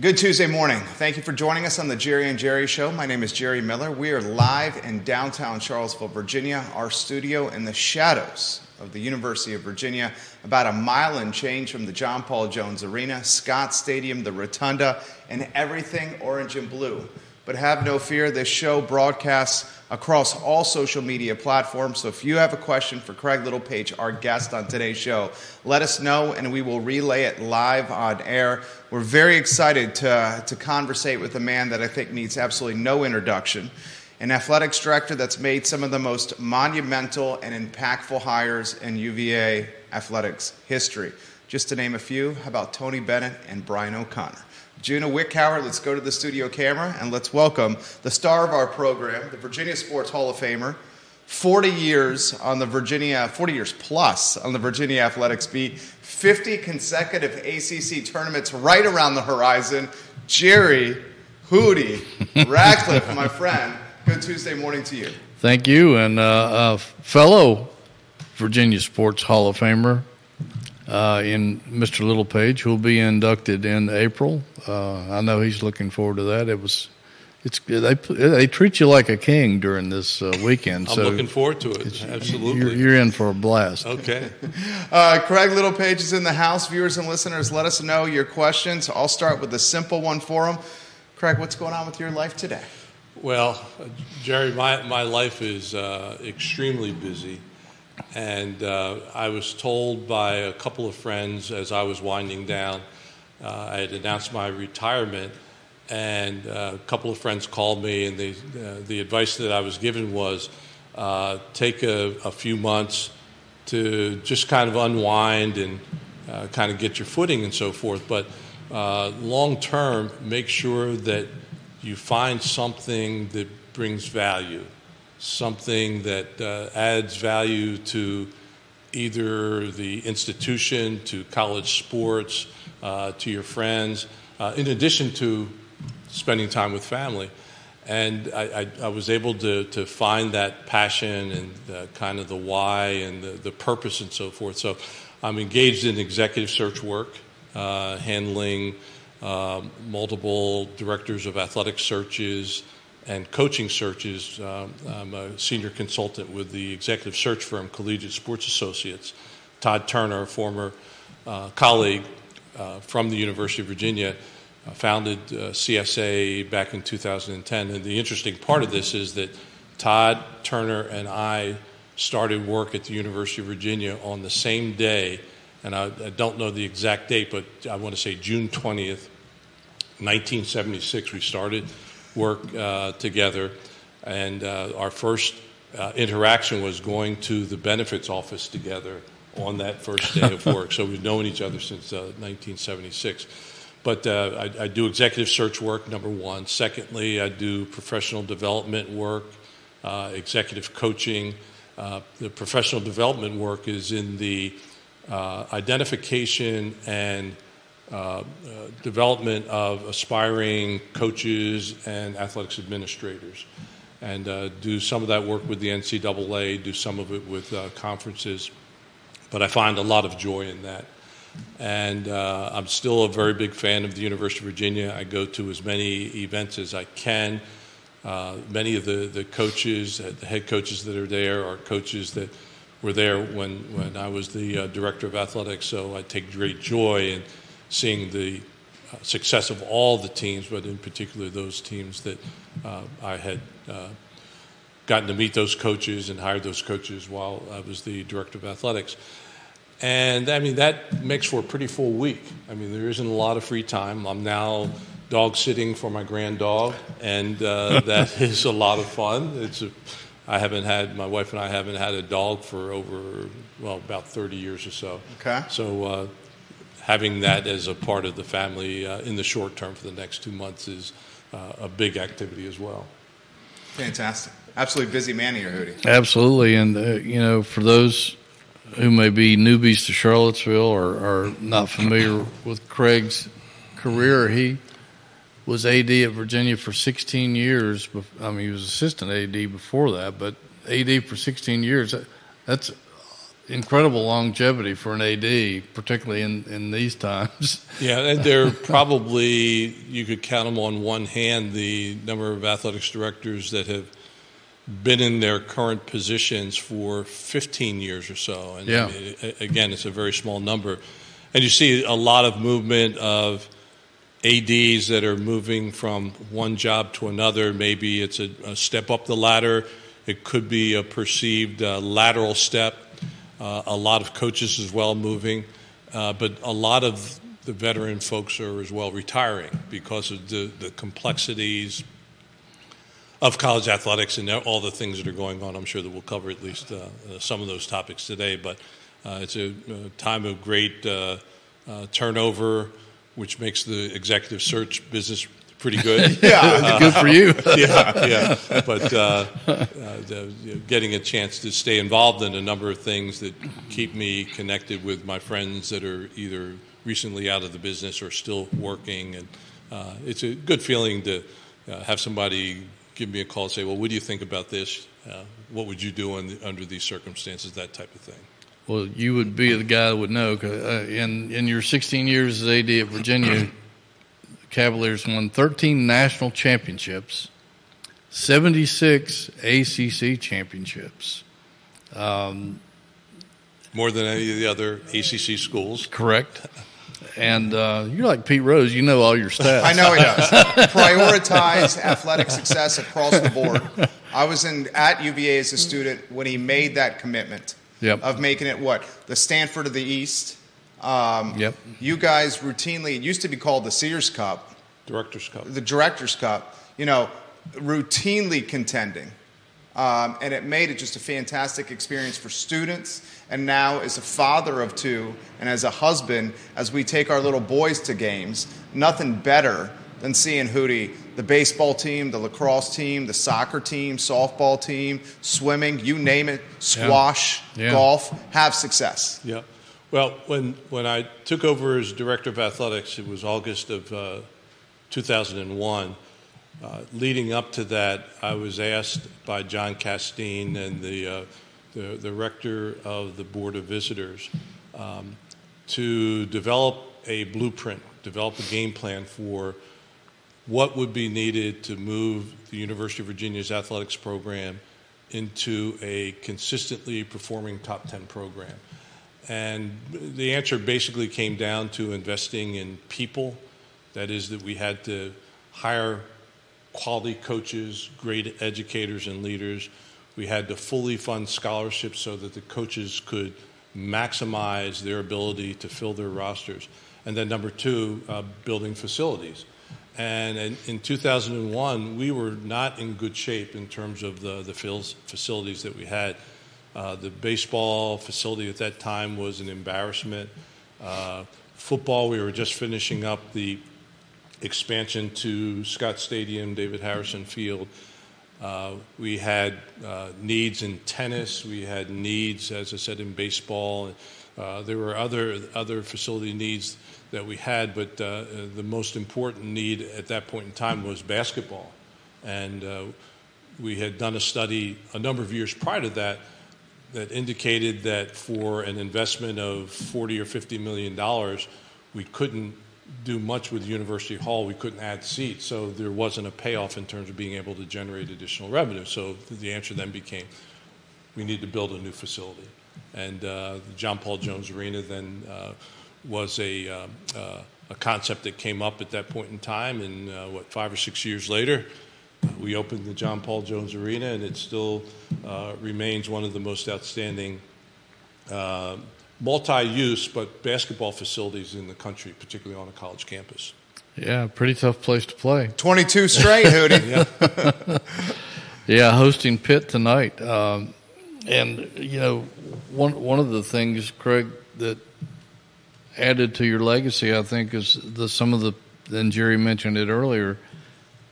Good Tuesday morning. Thank you for joining us on the Jerry and Jerry Show. My name is Jerry Miller. We are live in downtown Charlottesville, Virginia, our studio in the shadows of the University of Virginia, about a mile and change from the John Paul Jones Arena, Scott Stadium, the Rotunda, and everything orange and blue. But have no fear, this show broadcasts across all social media platforms. So if you have a question for Craig Littlepage, our guest on today's show, let us know and we will relay it live on air. We're very excited to, to conversate with a man that I think needs absolutely no introduction. An athletics director that's made some of the most monumental and impactful hires in UVA athletics history. Just to name a few, how about Tony Bennett and Brian O'Connor? Juna Wickhauer, let's go to the studio camera and let's welcome the star of our program, the Virginia Sports Hall of Famer, 40 years on the Virginia, 40 years plus on the Virginia Athletics beat, 50 consecutive ACC tournaments right around the horizon. Jerry Hootie Ratcliffe, my friend. Good Tuesday morning to you. Thank you, and uh, a fellow Virginia Sports Hall of Famer uh, in Mr. Littlepage, who will be inducted in April. Uh, I know he's looking forward to that. It was, it's they they treat you like a king during this uh, weekend. I'm so looking forward to it. Absolutely, you're, you're, in for a blast. Okay. Uh, Craig Littlepage is in the house. Viewers and listeners, let us know your questions. I'll start with a simple one for him. Craig, what's going on with your life today? Well, Jerry, my, my life is uh, extremely busy. And uh, I was told by a couple of friends as I was winding down, uh, I had announced my retirement, and uh, a couple of friends called me, and they, uh, the advice that I was given was uh, take a, a, few months to just kind of unwind and kind of get your footing and so forth. But long term, make sure that you find something that brings value something that uh, adds value to either the institution, to college sports, uh, to your friends, uh, in addition to spending time with family. And I, I, I was able to, to find that passion and kind of the why and the, the purpose and so forth. So I'm engaged in executive search work, uh, handling uh, multiple directors of athletic searches, and coaching searches. Um, I'm a senior consultant with the executive search firm Collegiate Sports Associates. Todd Turner, a former uh, colleague uh, from the University of Virginia, uh, founded uh, CSA back in 2010. And the interesting part of this is that Todd Turner and I started work at the University of Virginia on the same day. And I, I don't know the exact date, but I want to say June 20th, 1976, we started work uh, together. And uh, our first uh, interaction was going to the benefits office together on that first day of work. so we've known each other since 1976. But I, I do executive search work, number one. Secondly, I do professional development work, executive coaching. the professional development work is in the uh, identification and uh, uh, development of aspiring coaches and athletics administrators. And uh, do some of that work with the NCAA, do some of it with uh, conferences. But I find a lot of joy in that. And uh, I'm still a very big fan of the University of Virginia. I go to as many events as I can. many of the, the coaches, the head coaches that are there, are coaches that were there when, when I was the director of athletics. So I take great joy in seeing the uh, success of all the teams, but in particular those teams that uh, I had uh, gotten to meet those coaches and hired those coaches while I was the director of athletics. And I mean, that makes for a pretty full week. I mean, there isn't a lot of free time. I'm now dog sitting for my grand dog, and uh, that is a lot of fun. It's a, I haven't had, my wife and I haven't had a dog for over, well, about 30 years or so. Okay. So uh, having that as a part of the family uh, in the short term for the next two months is uh, a big activity as well. Fantastic. Absolutely busy man here, Hootie. Absolutely. And, uh, you know, for those who may be newbies to Charlottesville or are not familiar with Craig's career, he was AD at Virginia for 16 years. I mean, he was assistant AD before that, but AD for 16 years, that's incredible longevity for an AD, particularly in, in these times. Yeah, and they're probably, you could count them on one hand, the number of athletics directors that have been in their current positions for 15 years or so. And yeah. I mean, again, it's a very small number. And you see a lot of movement of ADs that are moving from one job to another. Maybe it's a, a step up the ladder, it could be a perceived uh, lateral step. Uh, a lot of coaches as well moving, uh, but a lot of the veteran folks are as well retiring because of the, the complexities of college athletics and all the things that are going on. I'm sure that we'll cover at least uh, uh some of those topics today, but uh, it's a, a, time of great uh, turnover, which makes the executive search business pretty good. yeah, good for you. yeah, yeah. But uh, uh, the, you know, getting a chance to stay involved in a number of things that keep me connected with my friends that are either recently out of the business or still working, and uh, it's a good feeling to uh, have somebody give me a call and say, "Well, what do you think about this? Uh, what would you do the, under these circumstances?" That type of thing. Well, you would be the guy that would know. Uh, in in your 16 years as AD at Virginia. Cavaliers won 13 national championships, 76 ACC championships. Um, More than any of the other ACC schools. Correct. And uh, you're like Pete Rose, you know all your stats. I know he does. Prioritize athletic success across the board. I was in at UVA as a student when he made that commitment yep. of making it what the Stanford of the East um, yep. You guys routinely, it used to be called the Sears Cup. Director's Cup. The Director's Cup. You know, routinely contending. Um, and it made it just a fantastic experience for students. And now, as a father of two and as a husband, as we take our little boys to games, nothing better than seeing Hootie, the baseball team, the lacrosse team, the soccer team, softball team, swimming, you name it, squash, yeah. Yeah. golf, have success. Yeah. Well, when, when I took over as director of athletics, it was August of uh, 2001. Uh, leading up to that, I was asked by John Casteen and the, uh, the, the, rector of the Board of Visitors um, to develop a blueprint, develop a game plan for what would be needed to move the University of Virginia's athletics program into a consistently performing top 10 program. And the answer basically came down to investing in people. That is, that we had to hire quality coaches, great educators, and leaders. We had to fully fund scholarships so that the coaches could maximize their ability to fill their rosters. And then, number two, uh, building facilities. And in, in, 2001, we were not in good shape in terms of the, the facilities that we had. Uh, the baseball facility at that time was an embarrassment. Uh, football, we were just finishing up the expansion to Scott Stadium, David Harrison Field. Uh, we had uh, needs in tennis. We had needs, as I said, in baseball. Uh, there were other other facility needs that we had, but the most important need at that point in time was basketball. And we had done a study a number of years prior to that that indicated that for an investment of 40 or 50 million dollars, we couldn't do much with University Hall. We couldn't add seats, so there wasn't a payoff in terms of being able to generate additional revenue. So the answer then became, we need to build a new facility, and uh, the John Paul Jones Arena then uh, was a uh, uh a concept that came up at that point in time, and uh, what five or six years later we opened the John Paul Jones Arena, and it still uh, remains one of the most outstanding uh, multi-use but basketball facilities in the country, particularly on a college campus. Yeah, pretty tough place to play. 22 straight, Hootie. yeah. yeah, hosting Pitt tonight. Um, and, you know, one, one of the things, Craig, that added to your legacy, I think, is the, some of the, and Jerry mentioned it earlier –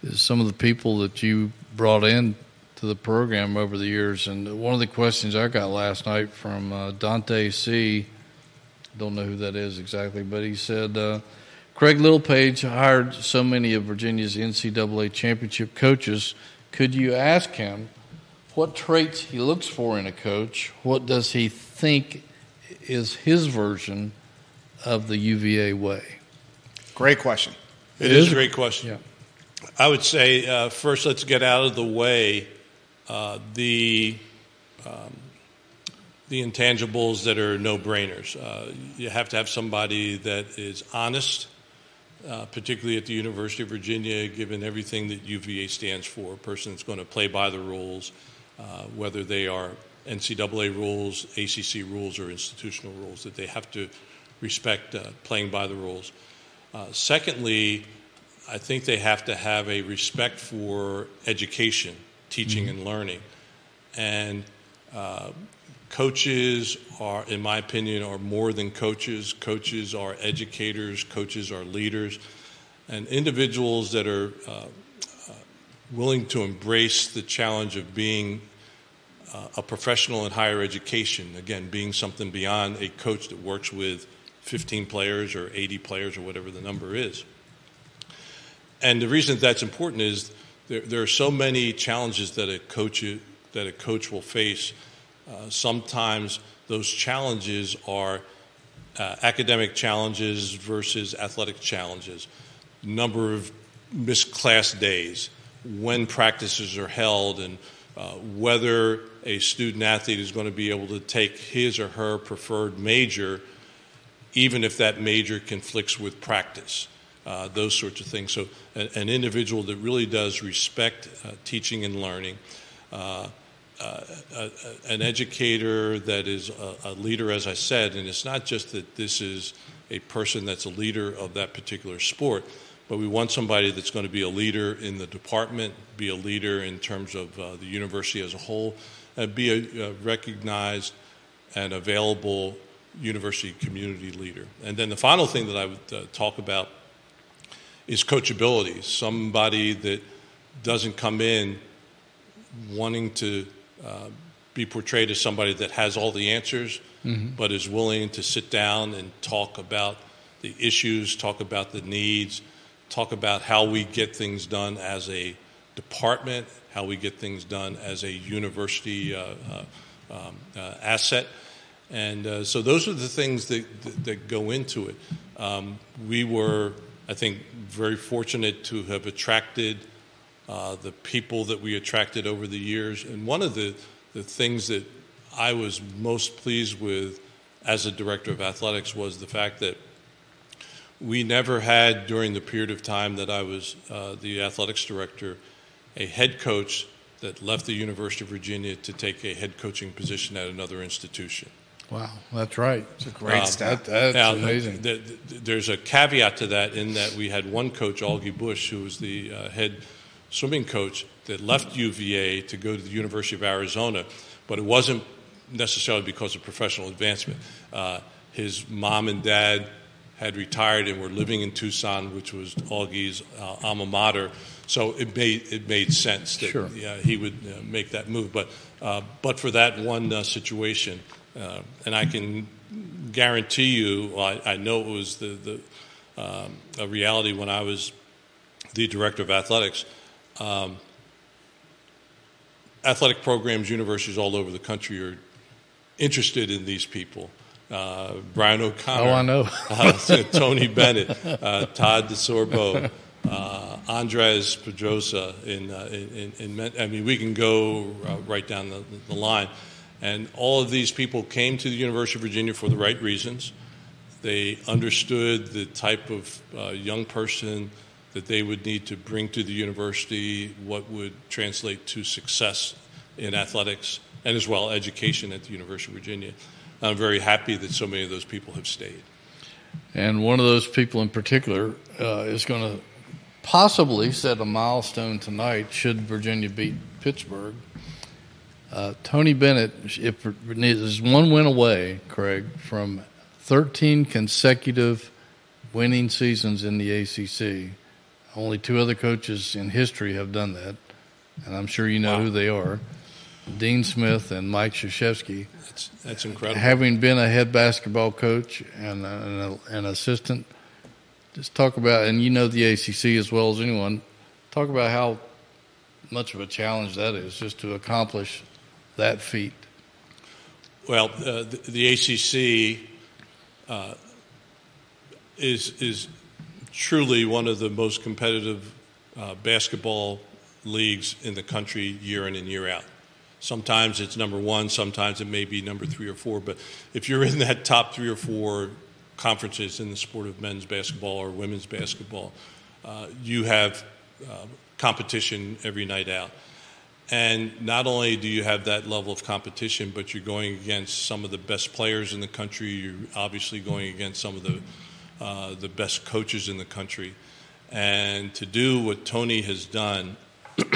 is some of the people that you brought in to the program over the years. And one of the questions I got last night from uh, Dante C. Don't know who that is exactly, but he said uh, Craig Littlepage hired so many of Virginia's NCAA championship coaches. Could you ask him what traits he looks for in a coach. What does he think is his version of the UVA way? Great question. it is, a great question. Yeah. I would say uh, first, let's get out of the way uh, the um, the intangibles that are no brainers. Uh, you have to have somebody that is honest, uh, particularly at the University of Virginia, given everything that UVA stands for. A person that's going to play by the rules, uh, whether they are NCAA rules, ACC rules, or institutional rules, that they have to respect uh, playing by the rules. secondly, I think they have to have a respect for education, teaching, mm-hmm. and learning. And uh, coaches are, in my opinion, are more than coaches. Coaches are educators, coaches are leaders, and individuals that are uh, uh, willing to embrace the challenge of being uh, a professional in higher education. Again, being something beyond a coach that works with 15 players or 80 players or whatever the number is. And the reason that's important is there, there are so many challenges that a coach that a coach will face. Uh, sometimes those challenges are uh, academic challenges versus athletic challenges, number of missed class days, when practices are held, and uh, whether a student athlete is going to be able to take his or her preferred major, even if that major conflicts with practice uh, those sorts of things. So, a, an individual that really does respect uh, teaching and learning, uh, uh a, a, an educator that is a, leader, as I said, and it's not just that this is a person that's a leader of that particular sport, but we want somebody that's going to be a leader in the department, be a leader in terms of uh, the university as a whole, and be a, recognized and available university community leader. And then the final thing that I would uh, talk about is coachability. Somebody that doesn't come in wanting to uh, be portrayed as somebody that has all the answers, mm-hmm. but is willing to sit down and talk about the issues, talk about the needs, talk about how we get things done as a department, how we get things done as a university uh, uh, um, uh, asset. And uh, so those are the things that, that, that go into it. Um, we were I think, very fortunate to have attracted uh, the people that we attracted over the years. And one of the, the things that I was most pleased with as a director of athletics was the fact that we never had, during the period of time that I was uh, the athletics director, a head coach that left the University of Virginia to take a head coaching position at another institution. Wow, that's right. It's a great um, step. That, that's now, amazing. The, the, there's a caveat to that in that we had one coach, Augie Busch, who was the uh, head swimming coach, that left UVA to go to the University of Arizona, but it wasn't necessarily because of professional advancement. Uh, his mom and dad had retired and were living in Tucson, which was Augie's uh, alma mater. So it made it made sense that sure. yeah, he would uh, make that move. But uh, but for that one uh, situation, uh, and I can guarantee you, well, I, I, know it was the, the um, a reality when I was the director of athletics. Um, athletic programs, universities all over the country are interested in these people. Uh, Brian O'Connor. Oh, I know. uh, Tony Bennett, uh, Todd DeSorbo, uh, Andres Pedroso. In, uh, in, in, in, I mean, we can go uh, right down the, the line. And all of these people came to the University of Virginia for the right reasons. They understood the type of uh, young person that they would need to bring to the university, what would translate to success in athletics and as well education at the University of Virginia. I'm very happy that so many of those people have stayed. And one of those people in particular uh, is going to possibly set a milestone tonight should Virginia beat Pittsburgh. Uh, Tony Bennett if, is one win away, Craig, from 13 consecutive winning seasons in the ACC. Only two other coaches in history have done that, and I'm sure you know wow. who they are Dean Smith and Mike Krzyzewski. That's, that's incredible. Having been a head basketball coach and an, an assistant, just talk about, and you know the ACC as well as anyone, talk about how much of a challenge that is just to accomplish that feat. Well, uh, the, the, ACC uh, is is truly one of the most competitive uh, basketball leagues in the country year in and year out. Sometimes it's number one, sometimes it may be number three or four. But if you're in that top three or four conferences in the sport of men's basketball or women's basketball, uh, you have uh, competition every night out. And not only do you have that level of competition, but you're going against some of the best players in the country. You're obviously going against some of the uh, the best coaches in the country. And to do what Tony has done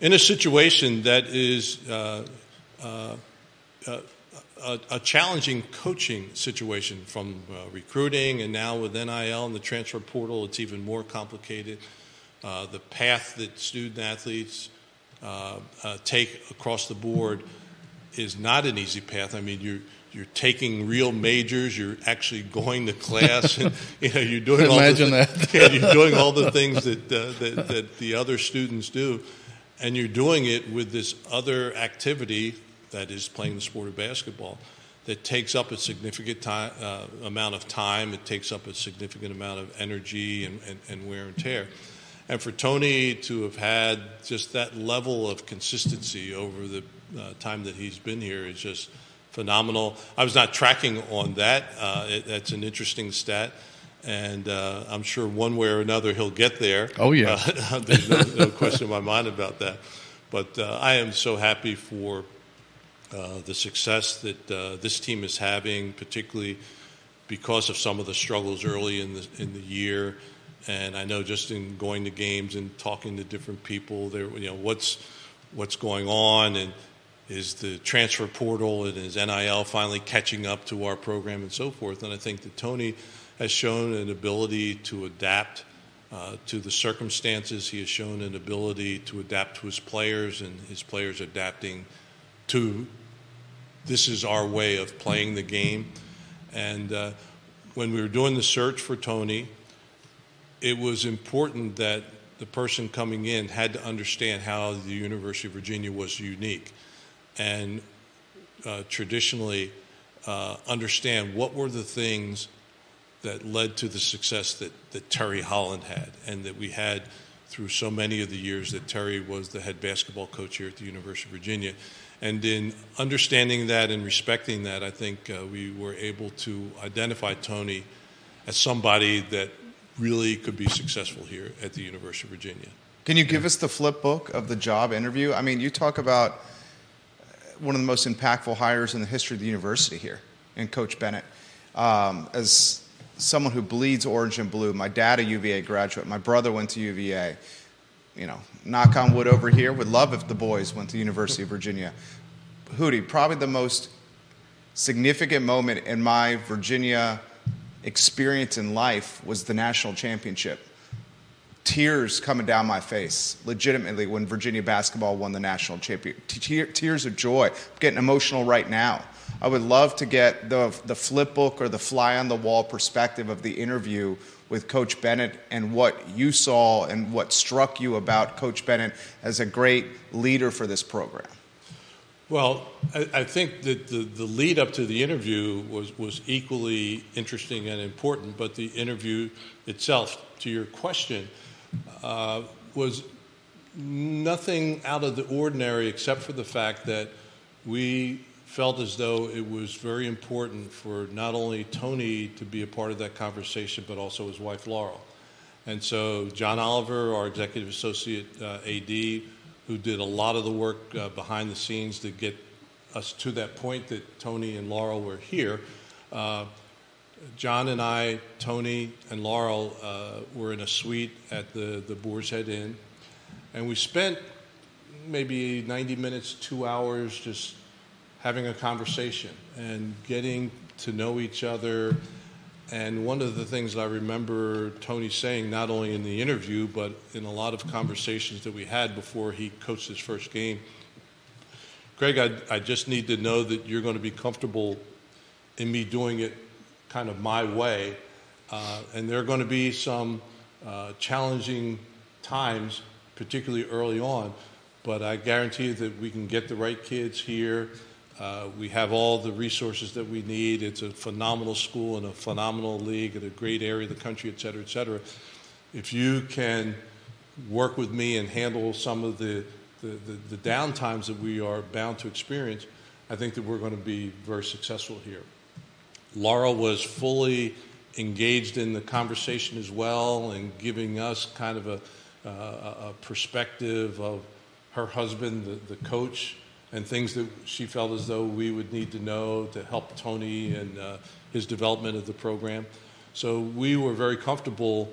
in a situation that is uh, uh, uh, a, a, challenging coaching situation from uh, recruiting and now with NIL and the transfer portal, it's even more complicated. Uh, the path that student athletes uh, take across the board is not an easy path. I mean, you're you're taking real majors. You're actually going to class, and you know you're doing all Imagine the, that. yeah, you're doing all the things that, uh, that that the other students do, and you're doing it with this other activity that is playing the sport of basketball that takes up a significant time, uh, amount of time. It takes up a significant amount of energy and, and, and wear and tear. And for Tony to have had just that level of consistency over the uh, time that he's been here is just phenomenal. I was not tracking on that. Uh, it, that's an interesting stat. And uh, I'm sure one way or another he'll get there. Oh, yeah. Uh, there's no, no, question in my mind about that. But uh, I am so happy for uh, the success that uh, this team is having, particularly because of some of the struggles early in the in the year. And I know just in going to games and talking to different people, there you know what's what's going on and is the transfer portal and is NIL finally catching up to our program and so forth. And I think that Tony has shown an ability to adapt uh, to the circumstances. He has shown an ability to adapt to his players, and his players adapting to this is our way of playing the game. And uh, when we were doing the search for Tony, it was important that the person coming in had to understand how the University of Virginia was unique and uh, traditionally uh, understand what were the things that led to the success that, that Terry Holland had and that we had through so many of the years that Terry was the head basketball coach here at the University of Virginia. And in understanding that and respecting that, I think uh, we were able to identify Tony as somebody that really could be successful here at the University of Virginia. Can you give us the flip book of the job interview? I mean, you talk about one of the most impactful hires in the history of the university here, and Coach Bennett. Um, as someone who bleeds orange and blue, my dad a UVA graduate, my brother went to UVA. You know, knock on wood over here. Would love if the boys went to University of Virginia. Hootie, probably the most significant moment in my Virginia experience in life was the national championship tears coming down my face, legitimately, when Virginia basketball won the national championship. Tears of joy. I'm getting emotional right now. I would love to get the, the flip book or the fly on the wall perspective of the interview with Coach Bennett and what you saw and what struck you about Coach Bennett as a great leader for this program. Well, I, I think that the, the lead up to the interview was, was equally interesting and important, but the interview itself, to your question, uh, was nothing out of the ordinary except for the fact that we felt as though it was very important for not only Tony to be a part of that conversation, but also his wife Laurel. And so John Oliver, our executive associate uh, AD, who did a lot of the work uh, behind the scenes to get us to that point that Tony and Laurel were here, uh, John and I, Tony and Laurel, uh, were in a suite at the, the Boar's Head Inn, and we spent maybe 90 minutes, two hours just having a conversation and getting to know each other. And one of the things I remember Tony saying, not only in the interview, but in a lot of conversations that we had before he coached his first game, Craig, I, I just need to know that you're going to be comfortable in me doing it kind of my way. Uh, and there are going to be some uh, challenging times, particularly early on. But I guarantee you that we can get the right kids here. Uh, we have all the resources that we need. It's a phenomenal school and a phenomenal league in a great area of the country, et cetera, et cetera. If you can work with me and handle some of the, the, the, the downtimes that we are bound to experience, I think that we're going to be very successful here. Laurel was fully engaged in the conversation as well and giving us kind of a, uh, a perspective of her husband, the, the, coach, and things that she felt as though we would need to know to help Tony and uh, his development of the program. So we were very comfortable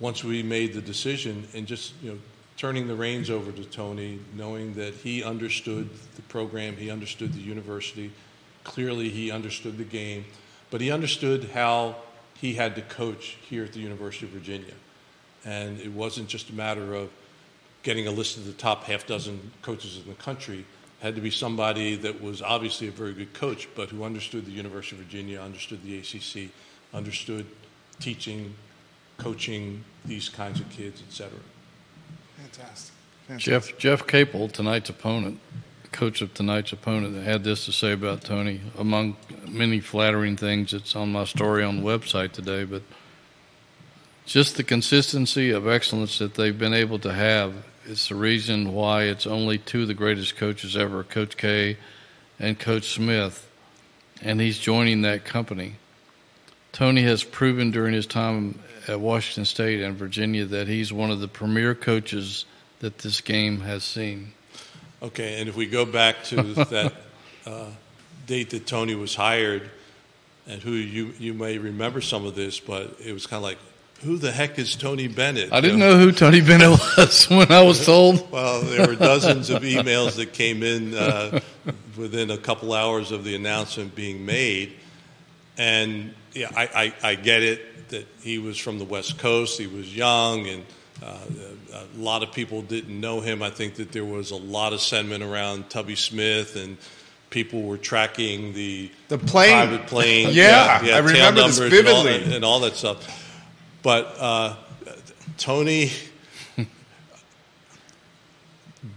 once we made the decision and just you know turning the reins over to Tony, knowing that he understood the program, he understood the university, clearly he understood the game, but he understood how he had to coach here at the University of Virginia. And it wasn't just a matter of getting a list of the top half dozen coaches in the country. It had to be somebody that was obviously a very good coach, but who understood the University of Virginia, understood the ACC, understood teaching, coaching these kinds of kids, etc. Fantastic. Fantastic. Jeff Jeff Capel, tonight's opponent, coach of tonight's opponent, had this to say about Tony, among many flattering things. It's on my story on the website today, but just the consistency of excellence that they've been able to have is the reason why it's only two of the greatest coaches ever, Coach K and Coach Smith, and he's joining that company. Tony has proven during his time at Washington State and Virginia that he's one of the premier coaches that this game has seen. Okay, and if we go back to that uh, date that Tony was hired, and who you you may remember some of this, but it was kind of like, who the heck is Tony Bennett? I didn't know, know who Tony Bennett was when I was told. well, there were dozens of emails that came in uh, within a couple hours of the announcement being made, and yeah, I, I, I get it that he was from the West Coast, he was young, and uh, a lot of people didn't know him. I think that there was a lot of sentiment around Tubby Smith, and people were tracking the the plane, private plane. yeah, yeah, yeah, I remember this vividly, and all, and all, that stuff. But uh, Tony,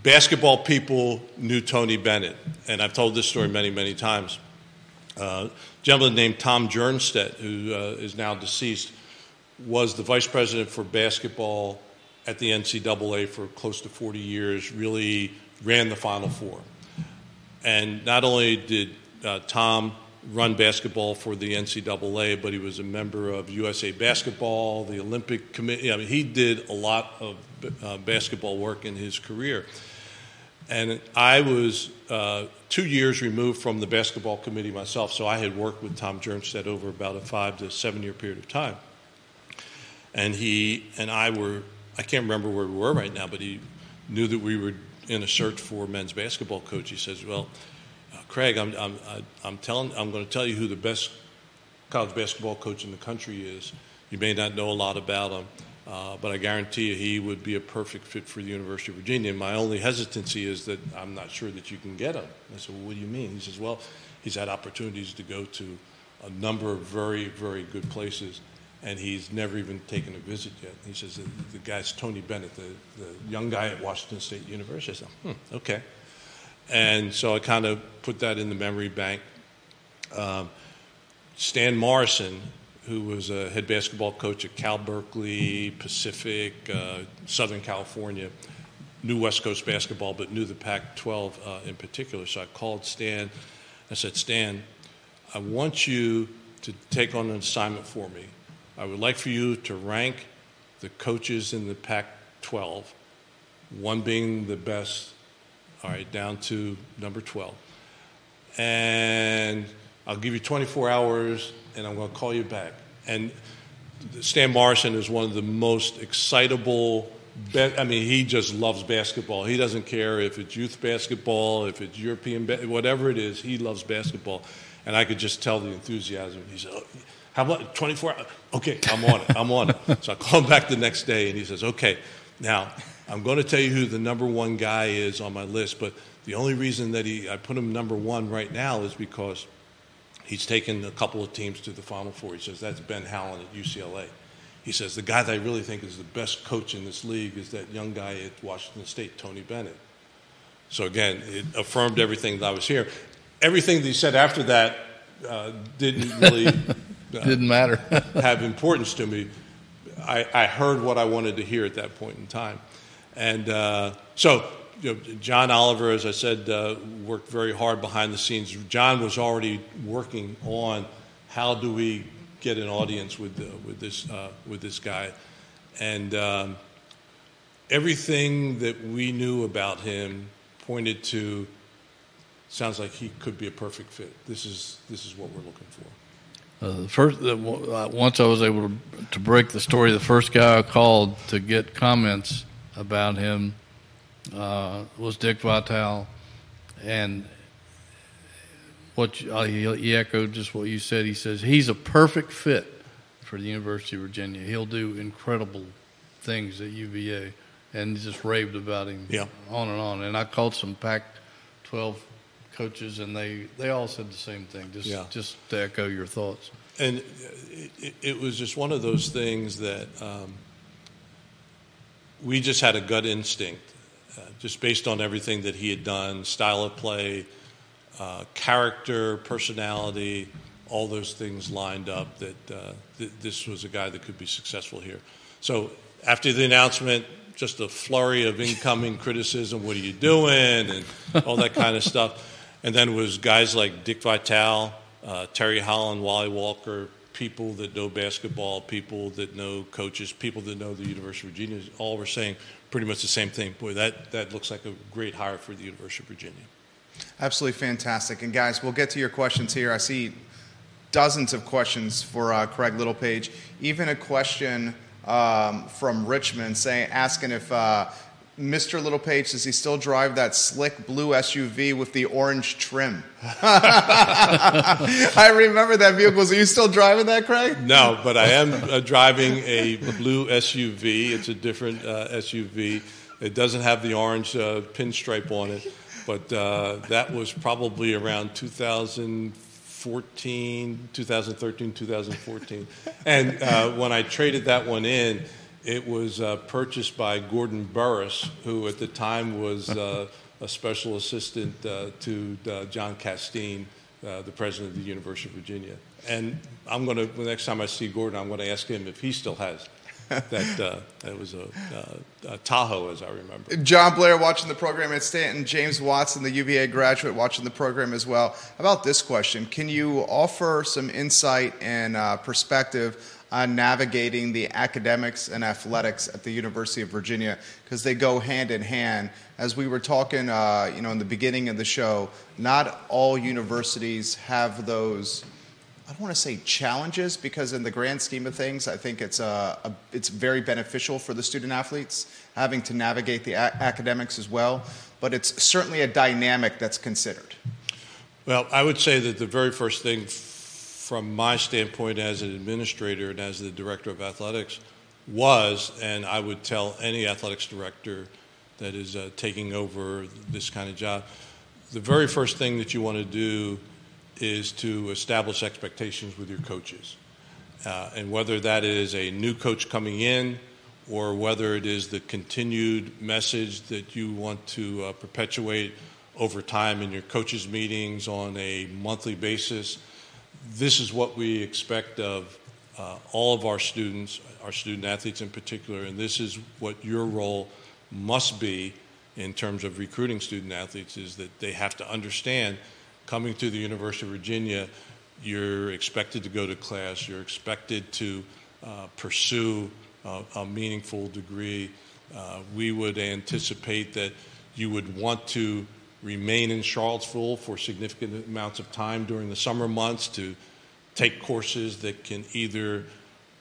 basketball people knew Tony Bennett, and I've told this story many, many times. Uh, gentleman named Tom Jernstedt, who uh, is now deceased, was the vice president for basketball at the NCAA for close to 40 years, really ran the Final Four. And not only did uh, Tom run basketball for the NCAA, but he was a member of USA Basketball, the Olympic Committee. I mean, he did a lot of uh, basketball work in his career. And I was uh, two years removed from the basketball committee myself, so I had worked with Tom Jernstedt over about a five to seven year period of time. And he and I were I can't remember where we were right now, but he knew that we were in a search for men's basketball coach. He says, "Well, Craig, I'm, I'm, I'm telling, I'm going to tell you who the best college basketball coach in the country is. You may not know a lot about him, uh, but I guarantee you he would be a perfect fit for the University of Virginia. And my only hesitancy is that I'm not sure that you can get him. I said, well, what do you mean? He says, well, he's had opportunities to go to a number of very, very good places and he's never even taken a visit yet. He says, the, the guy's Tony Bennett, the, the young guy at Washington State University. I said, hmm, okay. And so I kind of put that in the memory bank. Um, Stan Morrison, who was a head basketball coach at Cal Berkeley, Pacific, uh, Southern California, knew West Coast basketball, but knew the Pac 12 uh, in particular. So I called Stan. I said, Stan, I want you to take on an assignment for me. I would like for you to rank the coaches in the Pac 12, one being the best, all right, down to number 12. And I'll give you 24 hours and I'm going to call you back. And Stan Morrison is one of the most excitable. I mean, he just loves basketball. He doesn't care if it's youth basketball, if it's European, whatever it is. He loves basketball, and I could just tell the enthusiasm. He said, oh, how about 24 hours? Okay, I'm on it. I'm on it. So I call him back the next day and he says, okay, now I'm going to tell you who the number one guy is on my list, but the only reason that he, I put him number one right now is because he's taken a couple of teams to the Final Four. He says, that's Ben Howland at UCLA. He says, the guy that I really think is the best coach in this league is that young guy at Washington State, Tony Bennett. So again, it affirmed everything that I was hearing. Everything that he said after that uh, didn't really uh, didn't matter have importance to me. I, I, heard what I wanted to hear at that point in time, and uh, so you know, John Oliver, as I said, uh, worked very hard behind the scenes. John was already working on how do we get an audience with uh, with this uh, with this guy, and um, everything that we knew about him pointed to sounds like he could be a perfect fit. This is this is what we're looking for. Uh, the first, uh, once I was able to, to break the story, the first guy I called to get comments about him uh, was Dick Vitale, and what you, uh, he, he echoed just what you said. He says he's a perfect fit for the University of Virginia. He'll do incredible things at UVA, and just raved about him yeah. on and on. And I called some Pac-12 coaches, and they, they all said the same thing. Just yeah. just to echo your thoughts. And it, it was just one of those things that um, we just had a gut instinct, uh, just based on everything that he had done, style of play, uh, character, personality, all those things lined up. That uh, th- this was a guy that could be successful here. So after the announcement, just a flurry of incoming criticism. What are you doing? And all that kind of stuff. And then it was guys like Dick Vitale, uh, Terry Holland, Wally Walker, people that know basketball, people that know coaches, people that know the University of Virginia, all were saying pretty much the same thing. Boy, that, that looks like a great hire for the University of Virginia. Absolutely fantastic. And guys, we'll get to your questions here. I see dozens of questions for uh, Craig Littlepage, even a question um, from Richmond saying, asking if uh, Mr. Littlepage, does he still drive that slick blue SUV with the orange trim? I remember that vehicle. Are you still driving that, Craig? No, but I am uh, driving a blue SUV. It's a different uh, SUV. It doesn't have the orange uh, pinstripe on it, but uh, that was probably around 2014, 2013, 2014. And uh, when I traded that one in, it was uh, purchased by Gordon Burris, who at the time was uh, a special assistant uh, to uh, John Casteen, uh, the president of the University of Virginia. And I'm going to, the next time I see Gordon, I'm going to ask him if he still has that. Uh, that was a, a, Tahoe, as I remember. John Blair watching the program at Staunton, James Watson, the UVA graduate, watching the program as well. About this question, can you offer some insight and perspective? On navigating the academics and athletics at the University of Virginia because they go hand in hand. As we were talking, uh, you know, in the beginning of the show, not all universities have those. I don't want to say challenges because, in the grand scheme of things, I think it's uh, a, it's very beneficial for the student athletes having to navigate the a- academics as well. But it's certainly a dynamic that's considered. Well, I would say that the very first thing from my standpoint as an administrator and as the director of athletics was, and I would tell any athletics director that is uh, taking over this kind of job, the very first thing that you want to do is to establish expectations with your coaches. Uh, and whether that is a new coach coming in or whether it is the continued message that you want to uh, perpetuate over time in your coaches' meetings on a monthly basis this is what we expect of uh, all of our students, our student athletes in particular, and this is what your role must be in terms of recruiting student athletes is that they have to understand coming to the University of Virginia, you're expected to go to class, you're expected to uh, pursue uh, a meaningful degree. Uh, we would anticipate that you would want to remain in Charlottesville for significant amounts of time during the summer months to take courses that can either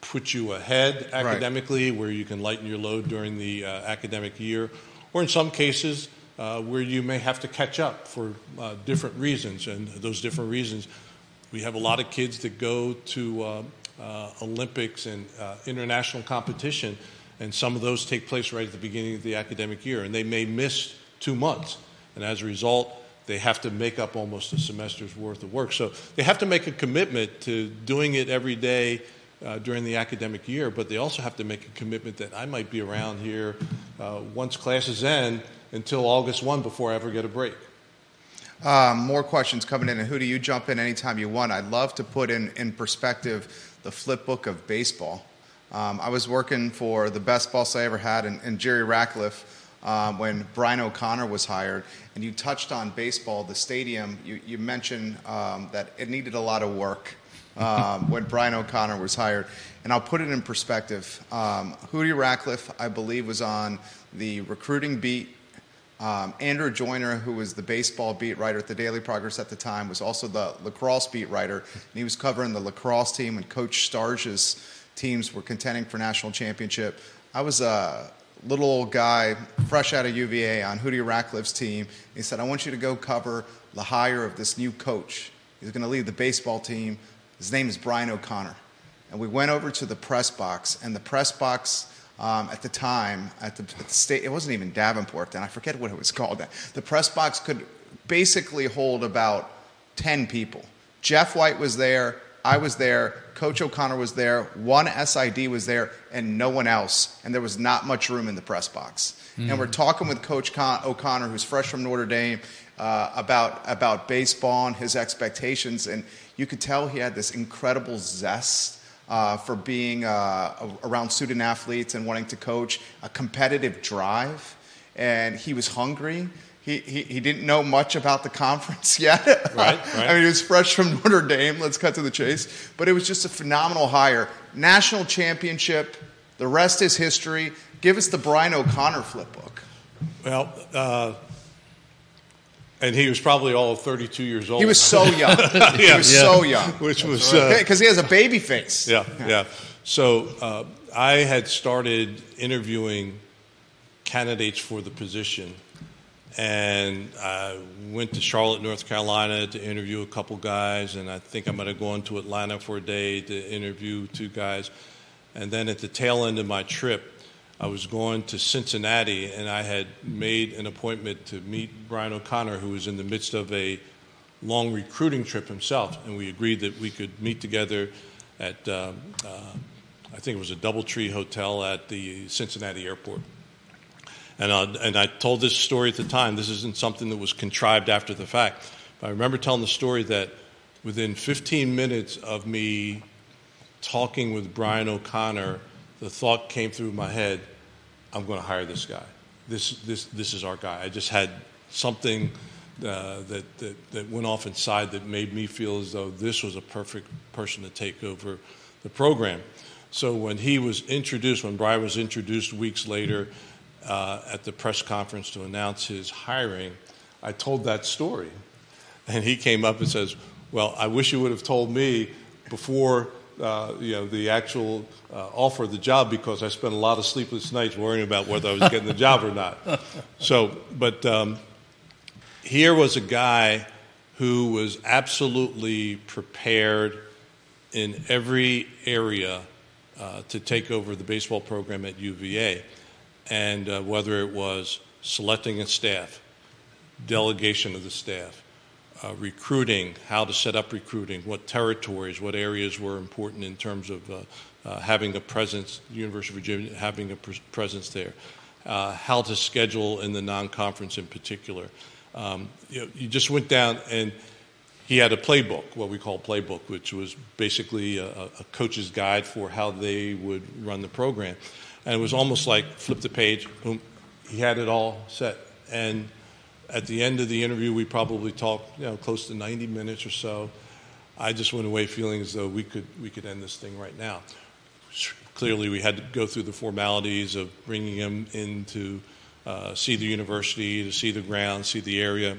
put you ahead academically, right. where you can lighten your load during the uh, academic year, or in some cases uh, where you may have to catch up for uh, different reasons. And those different reasons, we have a lot of kids that go to uh, uh, Olympics and uh, international competition, and some of those take place right at the beginning of the academic year, and they may miss two months. And as a result, they have to make up almost a semester's worth of work. So they have to make a commitment to doing it every day uh, during the academic year, but they also have to make a commitment that I might be around here uh, once classes end until August 1 before I ever get a break. Um, more questions coming in, and who do you jump in anytime you want? I'd love to put in, in perspective the flip book of baseball. Um, I was working for the best boss I ever had, and, and Jerry Ratcliffe, um, when Brian O'Connor was hired, and you touched on baseball, the stadium. You, you mentioned um, that it needed a lot of work um, when Brian O'Connor was hired. And I'll put it in perspective. Um, Hootie Ratcliffe, I believe, was on the recruiting beat. Um, Andrew Joyner, who was the baseball beat writer at the Daily Progress at the time, was also the lacrosse beat writer, and he was covering the lacrosse team when Coach Starsia's teams were contending for national championship. I was a little old guy, fresh out of UVA, on Hootie Ratcliffe's team. He said, "I want you to go cover the hire of this new coach. He's going to lead the baseball team his name is Brian O'Connor. And we went over to the press box, and the press box um, at the time, at the, at the, state, it wasn't even Davenport then, I forget what it was called. then. The press box could basically hold about 10 people. Jeff White was there, I was there, Coach O'Connor was there, one SID was there, and no one else. And there was not much room in the press box. Mm. And we're talking with Coach Con- O'Connor, who's fresh from Notre Dame, uh, about, about baseball and his expectations. And you could tell he had this incredible zest uh, for being uh, around student athletes and wanting to coach, a competitive drive, and he was hungry. He, he, he didn't know much about the conference yet. Right, right. I mean, he was fresh from Notre Dame. Let's cut to the chase. But it was just a phenomenal hire. National championship. The rest is history. Give us the Brian O'Connor flip book. Well, uh, and he was probably all 32 years old. He was so young. yeah, he was yeah. so young. Which was because uh, he has a baby face. Yeah, yeah. So uh, I had started interviewing candidates for the position, and I went to Charlotte, North Carolina, to interview a couple guys, and I think I'm going to go into Atlanta for a day to interview two guys, and then at the tail end of my trip, I was going to Cincinnati, and I had made an appointment to meet Brian O'Connor, who was in the midst of a long recruiting trip himself, and we agreed that we could meet together at, um, uh, I think it was a DoubleTree Hotel at the Cincinnati airport. And, uh, and I told this story at the time. This isn't something that was contrived after the fact. But I remember telling the story that within 15 minutes of me talking with Brian O'Connor, the thought came through my head I'm going to hire this guy. This, this, this is our guy. I just had something uh, that, that, that went off inside that made me feel as though this was a perfect person to take over the program. So when he was introduced, when Brian was introduced weeks later uh, at the press conference to announce his hiring, I told that story. And he came up and says, Well, I wish you would have told me before uh, you know, the actual uh, offer of the job because I spent a lot of sleepless nights worrying about whether I was getting the job or not. So, but um, here was a guy who was absolutely prepared in every area uh, to take over the baseball program at UVA, and uh, whether it was selecting a staff, delegation of the staff, uh, recruiting, how to set up recruiting, what territories, what areas were important in terms of uh, uh, having a presence, University of Virginia having a pr- presence there, uh, how to schedule in the non-conference in particular. Um, you, know, you, just went down and he had a playbook, what we call playbook, which was basically a, a coach's guide for how they would run the program. And it was almost like flip the page, boom, he had it all set. And at the end of the interview, we probably talked, you know, close to 90 minutes or so. I just went away feeling as though we could we could end this thing right now. Clearly, we had to go through the formalities of bringing him in to uh, see the university, to see the ground, see the area,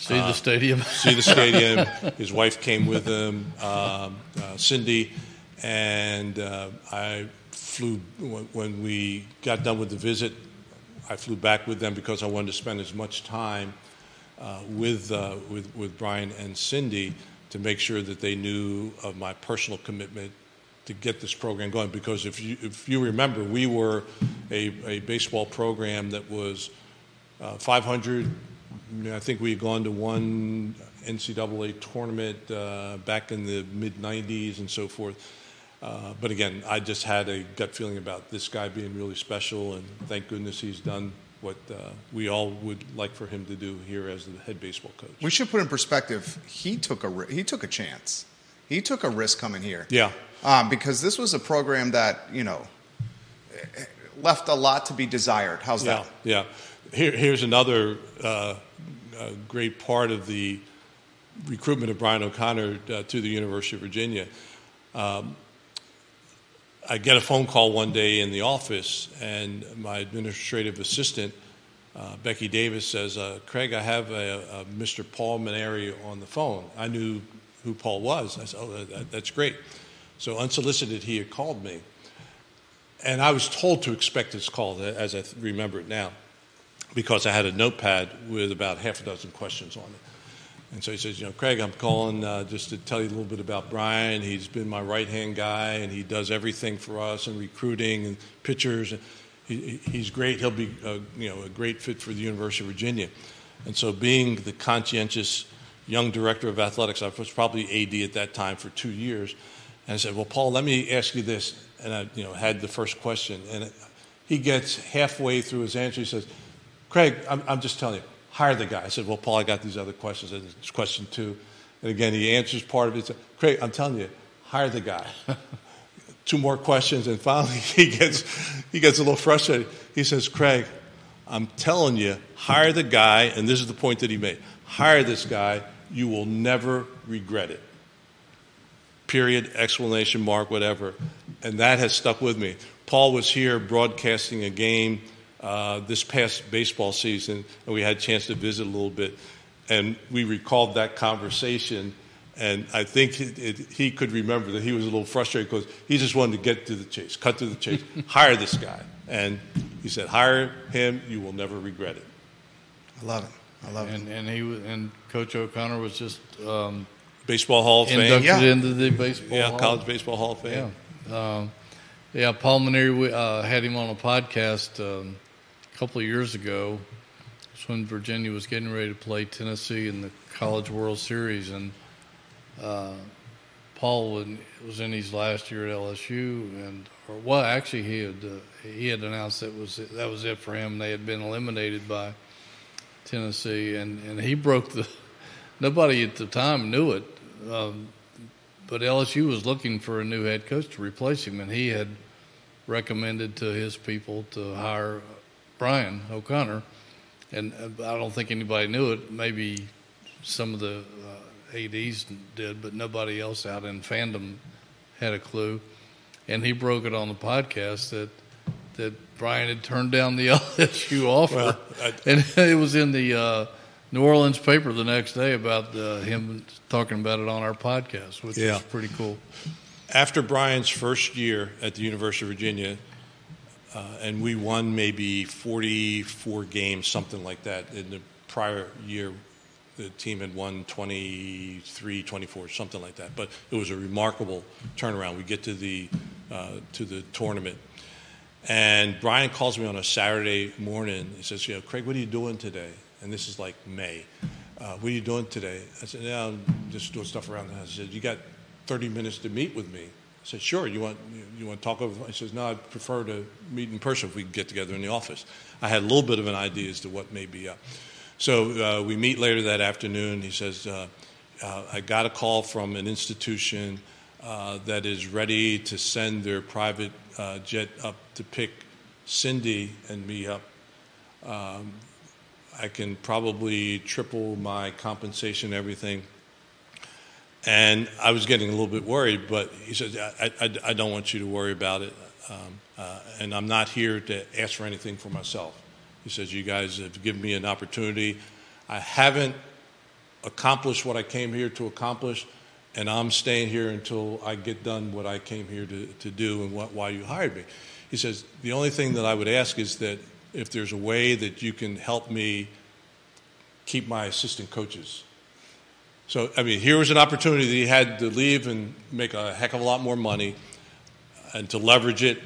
see uh, the stadium, see the stadium. His wife came with him, um, uh, Cindy, and uh, I flew when we got done with the visit. I flew back with them because I wanted to spend as much time uh, with, uh, with, with Brian and Cindy to make sure that they knew of my personal commitment to get this program going. Because if you, if you remember, we were a, a baseball program that was uh, 500. I think we had gone to one NCAA tournament uh, back in the mid 90s and so forth. Uh, but again, I just had a gut feeling about this guy being really special, and thank goodness he's done what uh, we all would like for him to do here as the head baseball coach. We should put in perspective. He took a he took a chance. He took a risk coming here. Yeah. Um, because this was a program that you know left a lot to be desired. How's yeah, that? Yeah. Here, here's another uh, great part of the recruitment of Brian O'Connor uh, to the University of Virginia. Um, I get a phone call one day in the office, and my administrative assistant, uh, Becky Davis, says, uh, Craig, I have a, a Mr. Paul Mainieri on the phone. I knew who Paul was. I said, Oh, that, that's great. So, unsolicited, he had called me. And I was told to expect this call, as I remember it now, because I had a notepad with about half a dozen questions on it. And so he says, you know, Craig, I'm calling uh, just to tell you a little bit about Brian. He's been my right hand guy, and he does everything for us in recruiting and pitchers. He, he's great. He'll be, a, you know, a great fit for the University of Virginia. And so, being the conscientious young director of athletics, I was probably AD at that time for two years. And I said, well, Paul, let me ask you this. And I, you know, had the first question, and he gets halfway through his answer. He says, Craig, I'm, I'm just telling you hire the guy. I said, well, Paul, I got these other questions. And it's question two. And again, he answers part of it. Said, Craig, I'm telling you, hire the guy. Two more questions, and finally he gets, he gets a little frustrated. He says, Craig, I'm telling you, hire the guy, and this is the point that he made. Hire this guy. You will never regret it. Period, explanation mark, whatever. And that has stuck with me. Paul was here broadcasting a game uh, this past baseball season, and we had a chance to visit a little bit. And we recalled that conversation, and I think it, it, he could remember that he was a little frustrated because he just wanted to get to the chase, cut to the chase, hire this guy. And he said, "Hire him; you will never regret it." I love it. I love and, it. And he and Coach O'Connor was just um, baseball Hall of Fame. Inducted Yeah. into the baseball. Yeah, Hall. college baseball Hall of Fame. Yeah. Um, yeah, Paul Mainieri we, uh, had him on a podcast um, a couple of years ago. It's when Virginia was getting ready to play Tennessee in the College World Series, and uh, Paul was- was in his last year at LSU, and or well, actually he had uh, he had announced that was it, that was it for him. They had been eliminated by Tennessee, and, and he broke the. Nobody at the time knew it, um, but LSU was looking for a new head coach to replace him, and he had recommended to his people to hire Brian O'Connor. And uh, I don't think anybody knew it. Maybe some of the uh, ads did, but nobody else out in fandom had a clue. And he broke it on the podcast that that Brian had turned down the LSU offer, Well, I- and it was in the uh, New Orleans paper the next day about uh, him talking about it on our podcast, which Yeah. was pretty cool. After Brian's first year at the University of Virginia, uh, and we won maybe 44 games, something like that. In the prior year, the team had won 23, 24, something like that. But it was a remarkable turnaround. We get to the uh, to the tournament, and Brian calls me on a Saturday morning. He says, "You know, Craig, what are you doing today?" And this is like May. Uh, what are you doing today? I said, "Yeah, I'm just doing stuff around the house." He said, "You got 30 minutes to meet with me." I said, "Sure. You want you, want to talk over?" He says, "No, I'd prefer to meet in person if we could get together in the office." I had a little bit of an idea as to what may be up. So uh, we meet later that afternoon. He says, uh, uh, "I got a call from an institution uh, that is ready to send their private uh, jet up to pick Cindy and me up. Um, I can probably triple my compensation, everything." And I was getting a little bit worried, but he says, I, I, I don't want you to worry about it. Um, uh, and I'm not here to ask for anything for myself. He says, You guys have given me an opportunity. I haven't accomplished what I came here to accomplish, and I'm staying here until I get done what I came here to, to do and what, why you hired me. He says, The only thing that I would ask is that if there's a way that you can help me keep my assistant coaches. So, I mean, here was an opportunity that he had to leave and make a heck of a lot more money and to leverage it.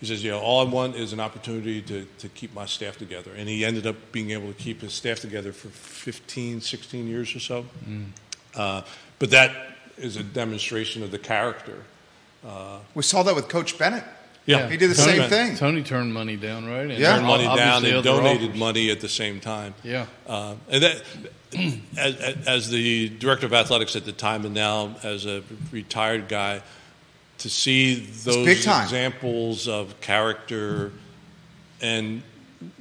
He says, you know, all I want is an opportunity to, to keep my staff together. And he ended up being able to keep his staff together for 15, 16 years or so. Uh, but that is a demonstration of the character Uh, we saw that with Coach Bennett. Yeah, he did the Tony, same thing. Tony turned money down, right? And Yeah. turned money down obviously and donated offers. money at the same time. Yeah. Uh, and that, as, as the director of athletics at the time, and now as a retired guy, to see those examples of character and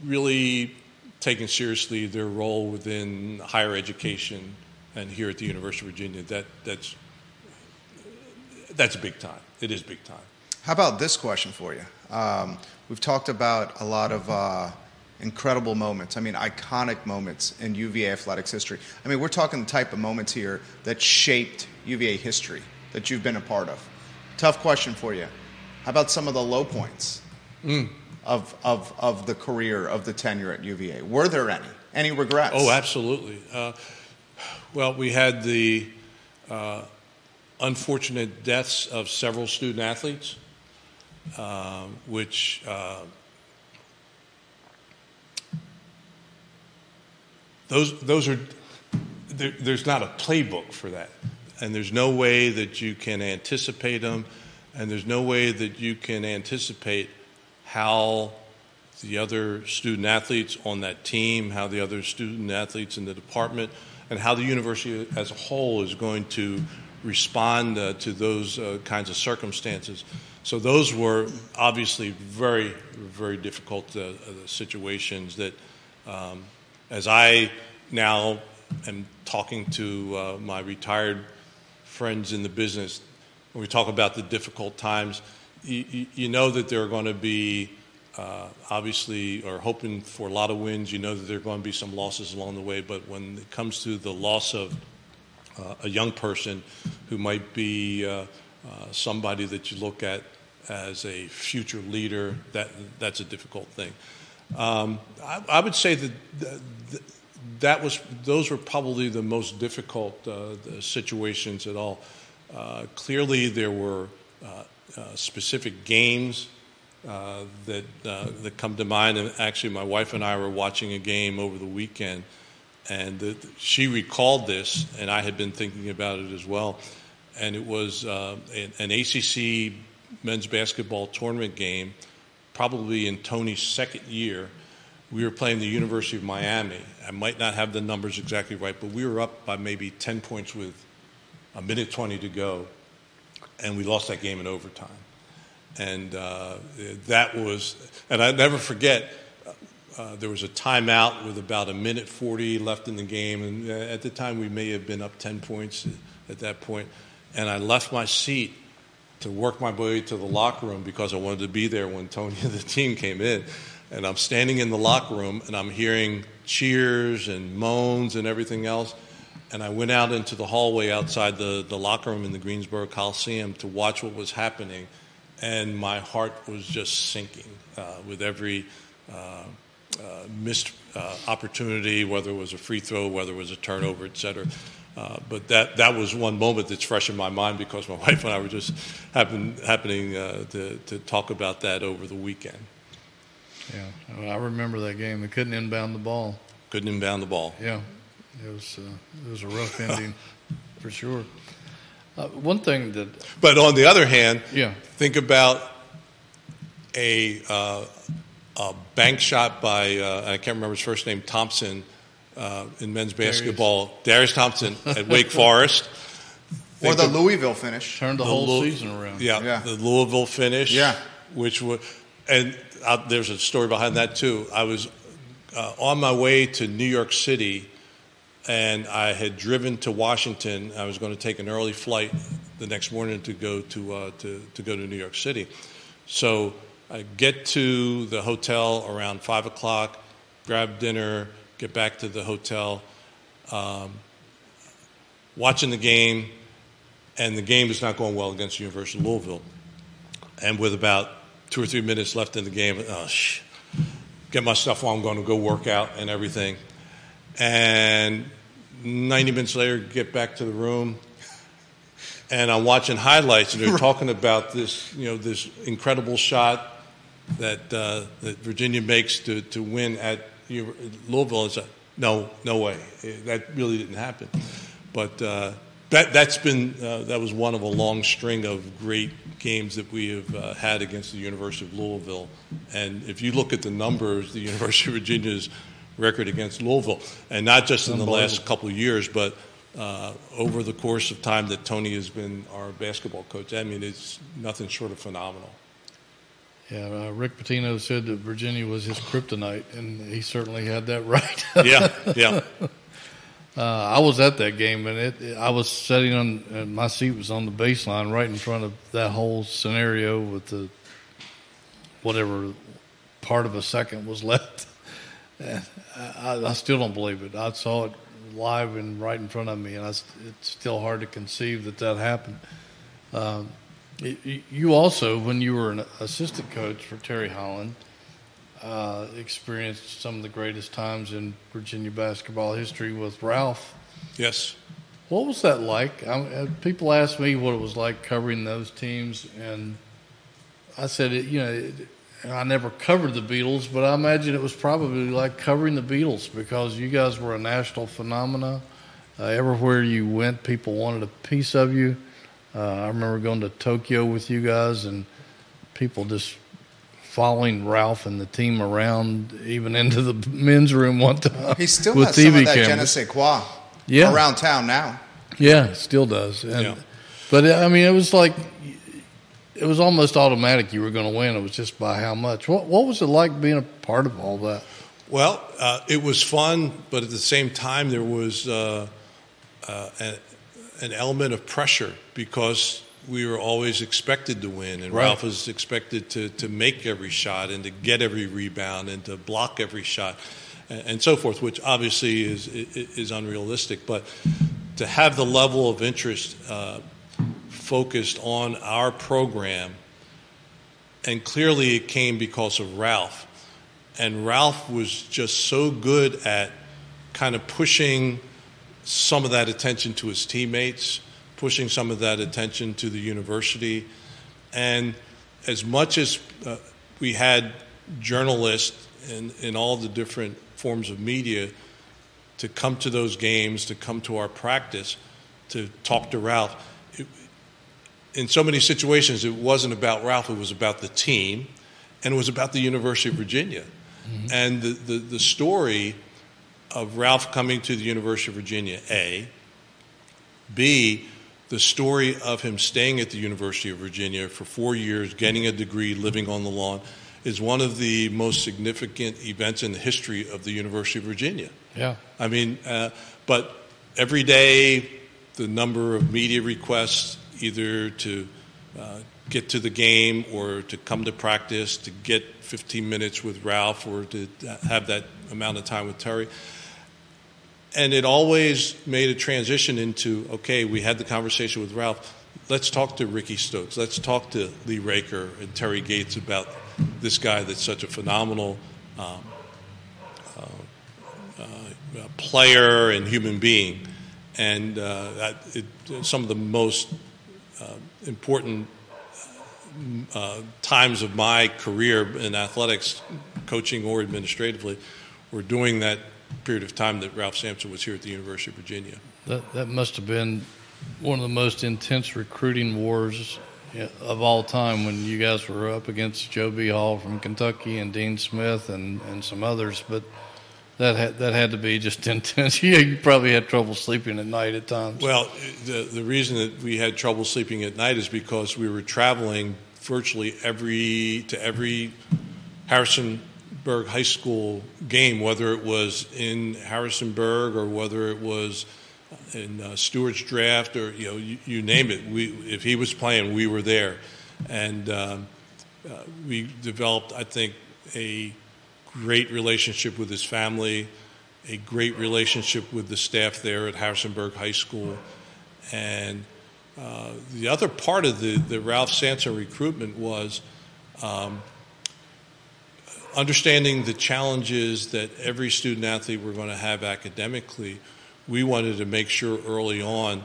really taking seriously their role within higher education and here at the University of Virginia, that that's that's big time. It is big time. How about this question for you? Um, we've talked about a lot of uh, incredible moments. I mean, iconic moments in UVA athletics history. I mean, we're talking the type of moments here that shaped UVA history that you've been a part of. Tough question for you. How about some of the low points of, of, of the career, of the tenure at UVA? Were there any? Any regrets? Oh, absolutely. Uh, well, we had the uh, unfortunate deaths of several student athletes, uh, which those those are there, there's not a playbook for that, and there's no way that you can anticipate them, and there's no way that you can anticipate how the other student athletes on that team, how the other student athletes in the department, and how the university as a whole is going to respond uh, to those uh, kinds of circumstances. So those were obviously very, very difficult uh, uh, situations that, um, as I now am talking to uh, my retired friends in the business, when we talk about the difficult times, you, you- know that there are going to be uh, obviously or hoping for a lot of wins. You know that there are going to be some losses along the way, but when it comes to the loss of uh, a young person who might be uh, uh, somebody that you look at as a future leader, that that's a difficult thing. Um, I, I would say that th- th- that was those were probably the most difficult uh, the situations at all. Uh, clearly, there were uh, uh, specific games uh, that that come to mind. And actually, my wife and I were watching a game over the weekend, and the, she recalled this, and I had been thinking about it as well. And it was an, an ACC men's basketball tournament game, probably in Tony's second year. We were playing the University of Miami. I might not have the numbers exactly right, but we were up by maybe 10 points with a minute 20 to go, and we lost that game in overtime. And uh, that was, and I never forget, uh, there was a timeout with about a minute 40 left in the game, and uh, at the time we may have been up 10 points at that point. And I left my seat to work my way to the locker room because I wanted to be there when Tony and the team came in. And I'm standing in the locker room and I'm hearing cheers and moans and everything else. And I went out into the hallway outside the, the locker room in the Greensboro Coliseum to watch what was happening. And my heart was just sinking uh, with every uh, uh, missed uh, opportunity, whether it was a free throw, whether it was a turnover, et cetera. Uh, but that, that was one moment that's fresh in my mind because my wife and I were just happen, happening uh, to, to talk about that over the weekend. Yeah, I remember that game. They couldn't inbound the ball. Couldn't inbound the ball. Yeah, it was uh, it was a rough ending for sure. Uh, one thing that But on the other hand, yeah think about a, uh, a bank shot by, uh, I can't remember his first name, Thompson, uh, in men's basketball, Darius Thompson at Wake Forest. Or Think the of- Louisville finish. turned the, The whole Lou- season around. Yeah, Yeah. the Louisville finish. Yeah. which was, and uh, there's a story behind that too. I was uh, on my way to New York City, and I had driven to Washington. I was going to take an early flight the next morning to go to uh, to to go to New York City. So I get to the hotel around five o'clock, grab dinner, get back to the hotel, um, watching the game, and the game is not going well against the University of Louisville. And with about two or three minutes left in the game, oh, sh- get my stuff on, I'm going to go work out and everything. And 90 minutes later, get back to the room, and I'm watching highlights, and they're talking about this, you know, this incredible shot that uh, that Virginia makes to, to win at Louisville. It's a, no, no way. That really didn't happen. But uh, that, that's been uh, that was one of a long string of great games that we have uh, had against the University of Louisville. And if you look at the numbers, the University of Virginia's record against Louisville, and not just in the last couple of years, but uh, over the course of time that Tony has been our basketball coach. I mean, it's nothing short of phenomenal. Yeah, uh, Rick Pitino said that Virginia was his kryptonite, and he certainly had that right. yeah, yeah. Uh, I was at that game, and it, it I was sitting on and my seat was on the baseline, right in front of that whole scenario with the whatever part of a second was left. I, I, still don't believe it. I saw it live and right in front of me, and I, it's still hard to conceive that that happened. Um, you also, when you were an assistant coach for Terry Holland, uh, experienced some of the greatest times in Virginia basketball history with Ralph. Yes. What was that like? I, uh, people ask me what it was like covering those teams, and I said, it, you know, it, I never covered the Beatles, but I imagine it was probably like covering the Beatles because you guys were a national phenomena. Uh, everywhere you went, people wanted a piece of you. Uh, I remember going to Tokyo with you guys, and people just following Ralph and the team around, even into the men's room one time. He still with has TV some of that cameras. je ne sais quoi yeah. around town now. Yeah, still does. And, yeah. But I mean, it was like it was almost automatic you were going to win. It was just by how much. What, what was it like being a part of all that? Well, uh, it was fun, but at the same time, there was uh, uh, a, an element of pressure because we were always expected to win, and right. Ralph was expected to, to make every shot and to get every rebound and to block every shot and, and so forth, which obviously is, is unrealistic. But to have the level of interest uh, focused on our program, and clearly it came because of Ralph. And Ralph was just so good at kind of pushing some of that attention to his teammates pushing some of that attention to the university. And as much as uh, we had journalists in, in all the different forms of media to come to those games, to come to our practice, to talk to Ralph, it, in so many situations, it wasn't about Ralph, it was about the team, and it was about the University of Virginia. Mm-hmm. And the, the, the story of Ralph coming to the University of Virginia, A, B, the story of him staying at the University of Virginia for four years, getting a degree, living on the lawn, is one of the most significant events in the history of the University of Virginia. Yeah. I mean, uh, but every day, the number of media requests, either to uh, get to the game or to come to practice, to get 15 minutes with Ralph or to have that amount of time with Terry and it always made a transition into okay, we had the conversation with Ralph. Let's talk to Ricky Stokes. Let's talk to Lee Raker and Terry Gates about this guy that's such a phenomenal um, uh, uh, player and human being. And uh, it, some of the most uh, important uh, times of my career in athletics, coaching or administratively, were doing that period of time that Ralph Sampson was here at the University of Virginia. That, that must have been one of the most intense recruiting wars of all time when you guys were up against Joe B. Hall from Kentucky and Dean Smith and, and some others. But that had, that had to be just intense. yeah, you probably had trouble sleeping at night at times. Well, the the reason that we had trouble sleeping at night is because we were traveling virtually every to every Harrison High School game, whether it was in Harrisonburg or whether it was in uh, Stuarts Draft or you know you, you, name it. We, if he was playing, we were there, and um, uh, we developed, I think, a great relationship with his family, a great relationship with the staff there at Harrisonburg High School, and uh, the other part of the, the Ralph Sampson recruitment was. Um, understanding the challenges that every student athlete we're going to have academically, we wanted to make sure early on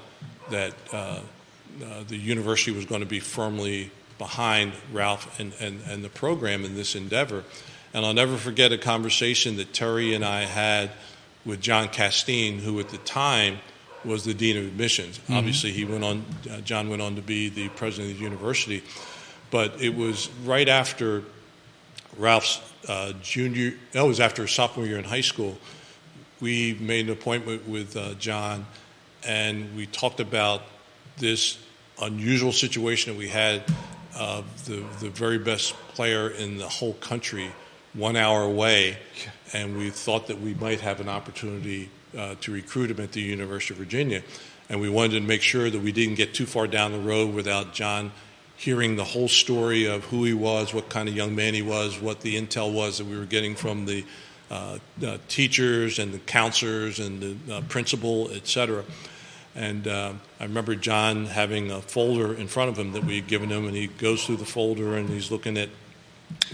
that uh, uh, the university was going to be firmly behind Ralph and, and, and the program in this endeavor. And I'll never forget a conversation that Terry and I had with John Casteen, who at the time was the dean of admissions. Mm-hmm. Obviously, he went on. Uh, John went on to be the president of the university, but it was right after Ralph's uh, junior. That was after sophomore year in high school. We made an appointment with uh, John, and we talked about this unusual situation that we had of the the very best player in the whole country, one hour away, and we thought that we might have an opportunity uh, to recruit him at the University of Virginia. And we wanted to make sure that we didn't get too far down the road without John hearing the whole story of who he was, what kind of young man he was, what the intel was that we were getting from the uh, uh, teachers and the counselors and the uh, principal, et cetera. And uh, I remember John having a folder in front of him that we had given him, and he goes through the folder and he's looking at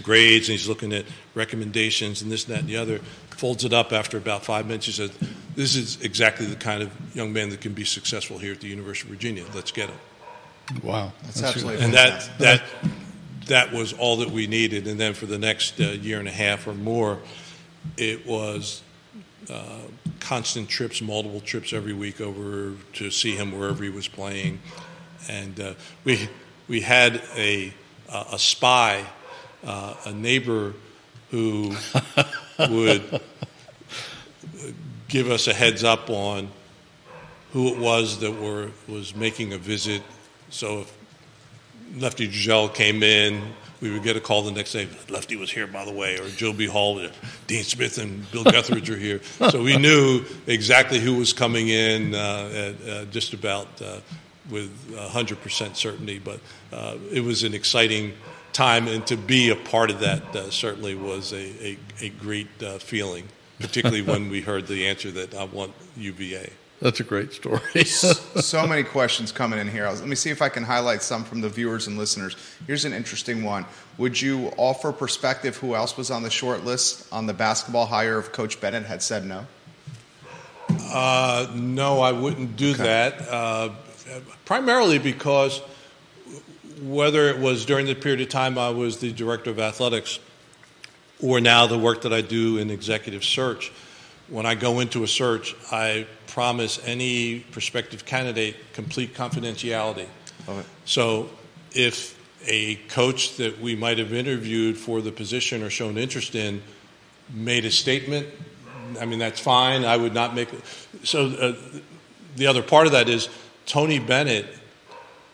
grades and he's looking at recommendations and this and that and the other. Folds it up after about five minutes. He says, "This is exactly the kind of young man that can be successful here at the University of Virginia. Let's get him." Wow, that's, that's absolutely and that that that was all that we needed. And then for the next uh, year and a half or more, it was uh, constant trips, multiple trips every week over to see him wherever he was playing, and uh, we we had a a spy uh, a neighbor who would give us a heads up on who it was that were was making a visit. So if Lefty Driesell came in, we would get a call the next day. Lefty was here, by the way, or Joe B. Hall, Dean Smith, and Bill Guthridge are here. So we knew exactly who was coming in, uh, at, uh, just about uh, with 100% certainty. But uh, it was an exciting time, and to be a part of that uh, certainly was a, a, a great uh, feeling, particularly when we heard the answer that I want UVA. That's a great story. so many questions coming in here. Let me see if I can highlight some from the viewers and listeners. Here's an interesting one. Would you offer perspective who else was on the short list on the basketball hire if Coach Bennett had said no? Uh, no, I wouldn't do okay. that. Uh, primarily because – whether it was during the period of time I was the director of athletics or now the work that I do in executive search, when I go into a search, I promise any prospective candidate complete confidentiality. So if a coach that we might have interviewed for the position or shown interest in made a statement, I mean, that's fine. I would not make it. So uh, the other part of that is Tony Bennett,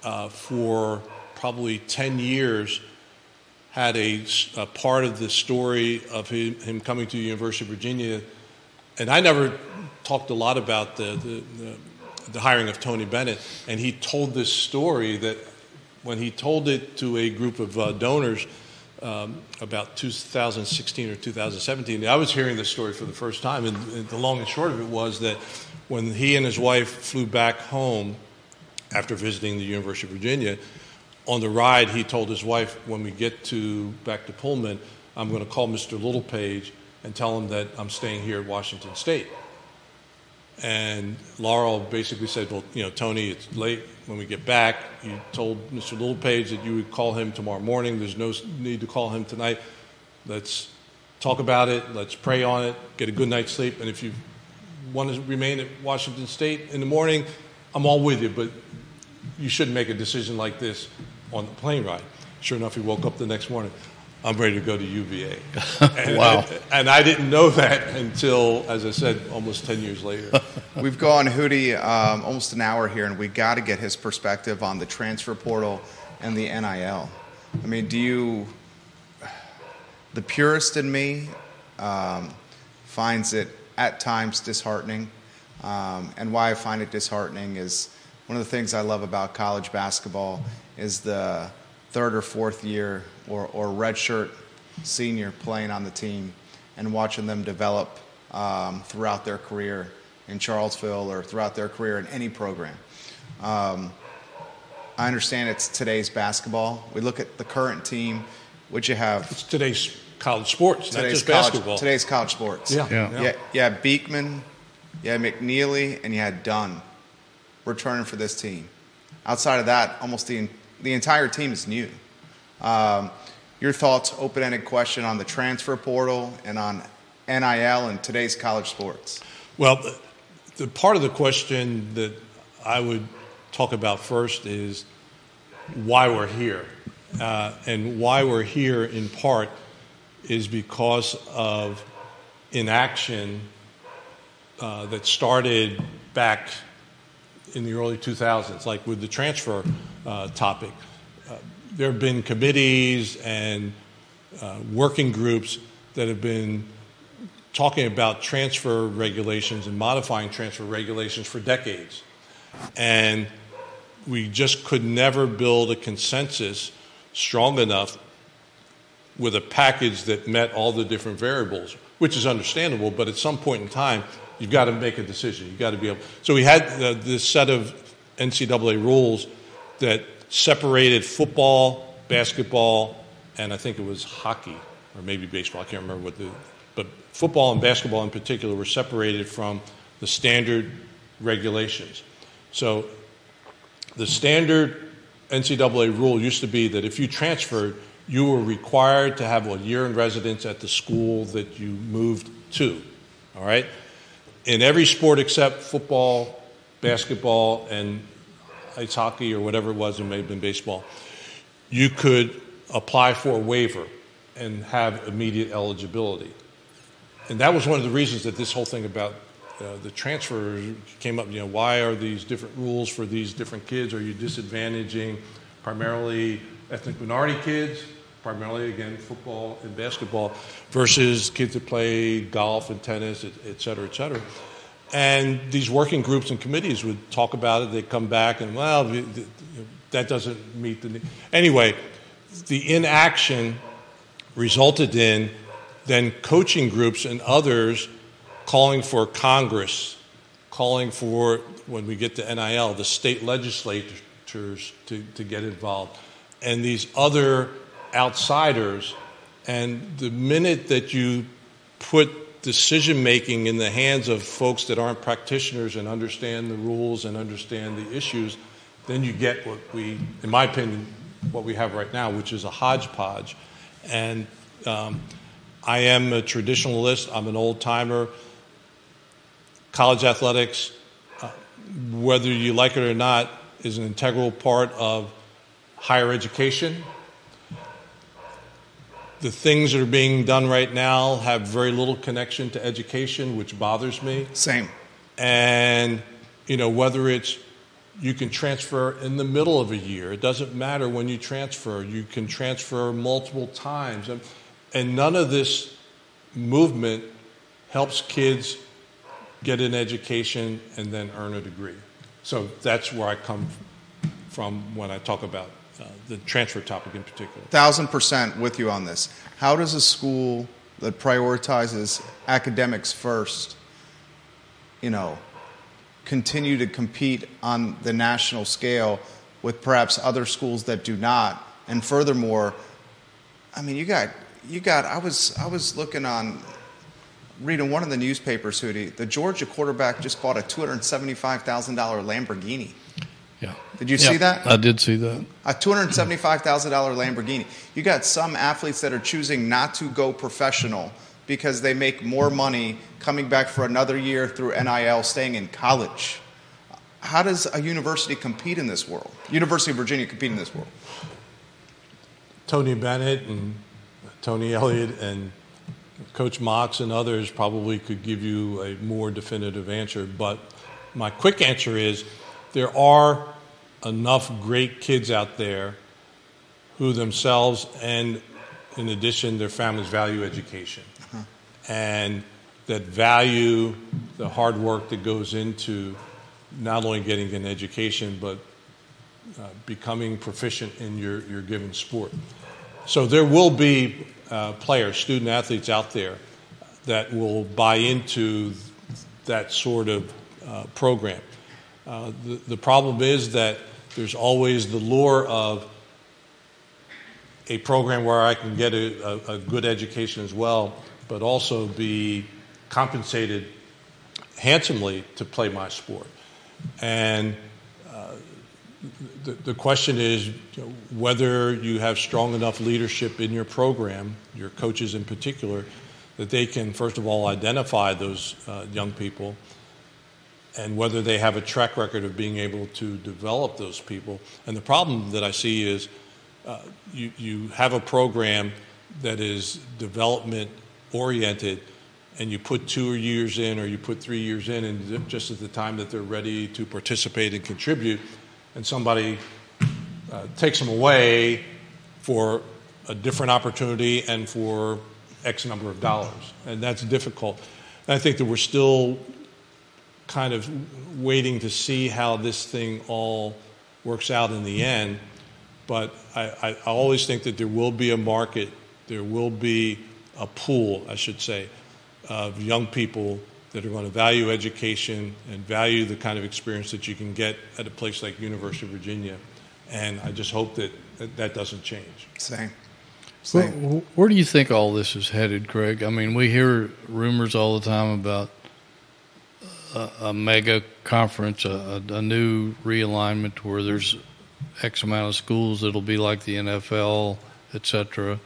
uh, for probably 10 years had a, a part of the story of him, him, coming to the University of Virginia. And I never talked a lot about the, the, the, the hiring of Tony Bennett. And he told this story that when he told it to a group of uh, donors um, about 2016 or 2017, I was hearing this story for the first time. And, and the long and short of it was that when he and his wife flew back home after visiting the University of Virginia, on the ride, he told his wife, when we get to back to Pullman, I'm going to call Mr. Littlepage and tell him that I'm staying here at Washington State. And Laurel basically said, Well, you know, Tony, it's late. When we get back, you told Mr. Littlepage that you would call him tomorrow morning. There's no need to call him tonight. Let's talk about it. Let's pray on it. Get a good night's sleep. And if you want to remain at Washington State in the morning, I'm all with you. But you shouldn't make a decision like this on the plane ride. Sure enough, he woke up the next morning. I'm ready to go to UVA. And, wow. And, and, I didn't know that until, as I said, almost 10 years later. We've gone Hootie um, almost an hour here, and we got to get his perspective on the transfer portal and the NIL. I mean, do you, the purist in me um, finds it at times disheartening. Um, and why I find it disheartening is one of the things I love about college basketball is the third or fourth year or, or redshirt senior playing on the team and watching them develop um, throughout their career in Charlottesville or throughout their career in any program. Um, I understand it's today's basketball. We look at the current team, which you have. It's today's college sports, today's not just college, basketball. Today's college sports. Yeah. Yeah. Yeah, yeah Beekman, yeah, McKneely, and you had Dunn returning for this team. Outside of that, almost the the entire team is new. Um, your thoughts, open ended question on the transfer portal and on NIL and today's college sports? Well, the part of the question that I would talk about first is why we're here. Uh, and why we're here in part is because of inaction uh, that started back in the early 2000s, like with the transfer uh, topic. Uh, there have been committees and uh, working groups that have been talking about transfer regulations and modifying transfer regulations for decades. And we just could never build a consensus strong enough with a package that met all the different variables, which is understandable, but at some point in time, you've got to make a decision. You've got to be able. So we had uh, this set of NCAA rules that separated football, basketball, and I think it was hockey or maybe baseball. I can't remember what the, but football and basketball in particular were separated from the standard regulations. So the standard NCAA rule used to be that if you transferred, you were required to have a year in residence at the school that you moved to. All right? In every sport except football, basketball, and hockey or whatever it was, it may have been baseball, you could apply for a waiver and have immediate eligibility. And that was one of the reasons that this whole thing about uh, the transfer came up. You know, why are these different rules for these different kids? Are you disadvantaging primarily ethnic minority kids, primarily again football and basketball, versus kids that play golf and tennis, et, et cetera, et cetera? And these working groups and committees would talk about it. They'd come back and well, that doesn't meet the need. Anyway, the inaction resulted in then coaching groups and others calling for Congress, calling for, when we get to NIL, the state legislatures to, to get involved, and these other outsiders. And the minute that you put decision making in the hands of folks that aren't practitioners and understand the rules and understand the issues, then you get what we, in my opinion, what we have right now, which is a hodgepodge. And um, I am a traditionalist, I'm an old timer. College athletics, uh, whether you like it or not, is an integral part of higher education. The things that are being done right now have very little connection to education, which bothers me. Same. And, you know, whether it's you can transfer in the middle of a year. It doesn't matter when you transfer. You can transfer multiple times. And, and none of this movement helps kids get an education and then earn a degree. So that's where I come from when I talk about uh, the transfer topic in particular. Thousand percent with you on this. How does a school that prioritizes academics first, you know, continue to compete on the national scale with perhaps other schools that do not. And furthermore, I mean, you got you got. I was I was looking on reading one of the newspapers, Hootie. The Georgia quarterback just bought a two hundred seventy-five thousand dollar Lamborghini. Yeah. Did you see that? I did see that. A two hundred seventy-five thousand dollar Lamborghini. You got some athletes that are choosing not to go professional because they make more money coming back for another year through NIL, staying in college. How does a university compete in this world? University of Virginia compete in this world? Tony Bennett and mm-hmm. Tony Elliott and Coach Mox and others probably could give you a more definitive answer. But my quick answer is there are enough great kids out there who themselves and in addition their families value education uh-huh. and that value the hard work that goes into not only getting an education but uh, becoming proficient in your, your given sport. So there will be uh, players, student athletes out there that will buy into that sort of uh, program. Uh, the, the problem is that there's always the lure of a program where I can get a, a, a good education as well, but also be compensated handsomely to play my sport. And uh, the, the, question is whether you have strong enough leadership in your program, your coaches in particular, that they can, first of all, identify those uh, young people and whether they have a track record of being able to develop those people. And the problem that I see is uh, you, you have a program that is development oriented and you put two years in or you put three years in and just at the time that they're ready to participate and contribute and somebody uh, takes them away for a different opportunity and for x number of dollars and that's difficult and i think that we're still kind of waiting to see how this thing all works out in the end but I, I, I always think that there will be a market there will be a pool i should say of young people that are going to value education and value the kind of experience that you can get at a place like University of Virginia. And I just hope that that, that doesn't change. Same. Where, where, do you think all this is headed, Craig? I mean, we hear rumors all the time about a, mega conference, a, a, new realignment where there's X amount of schools that'll be like the NFL, et cetera.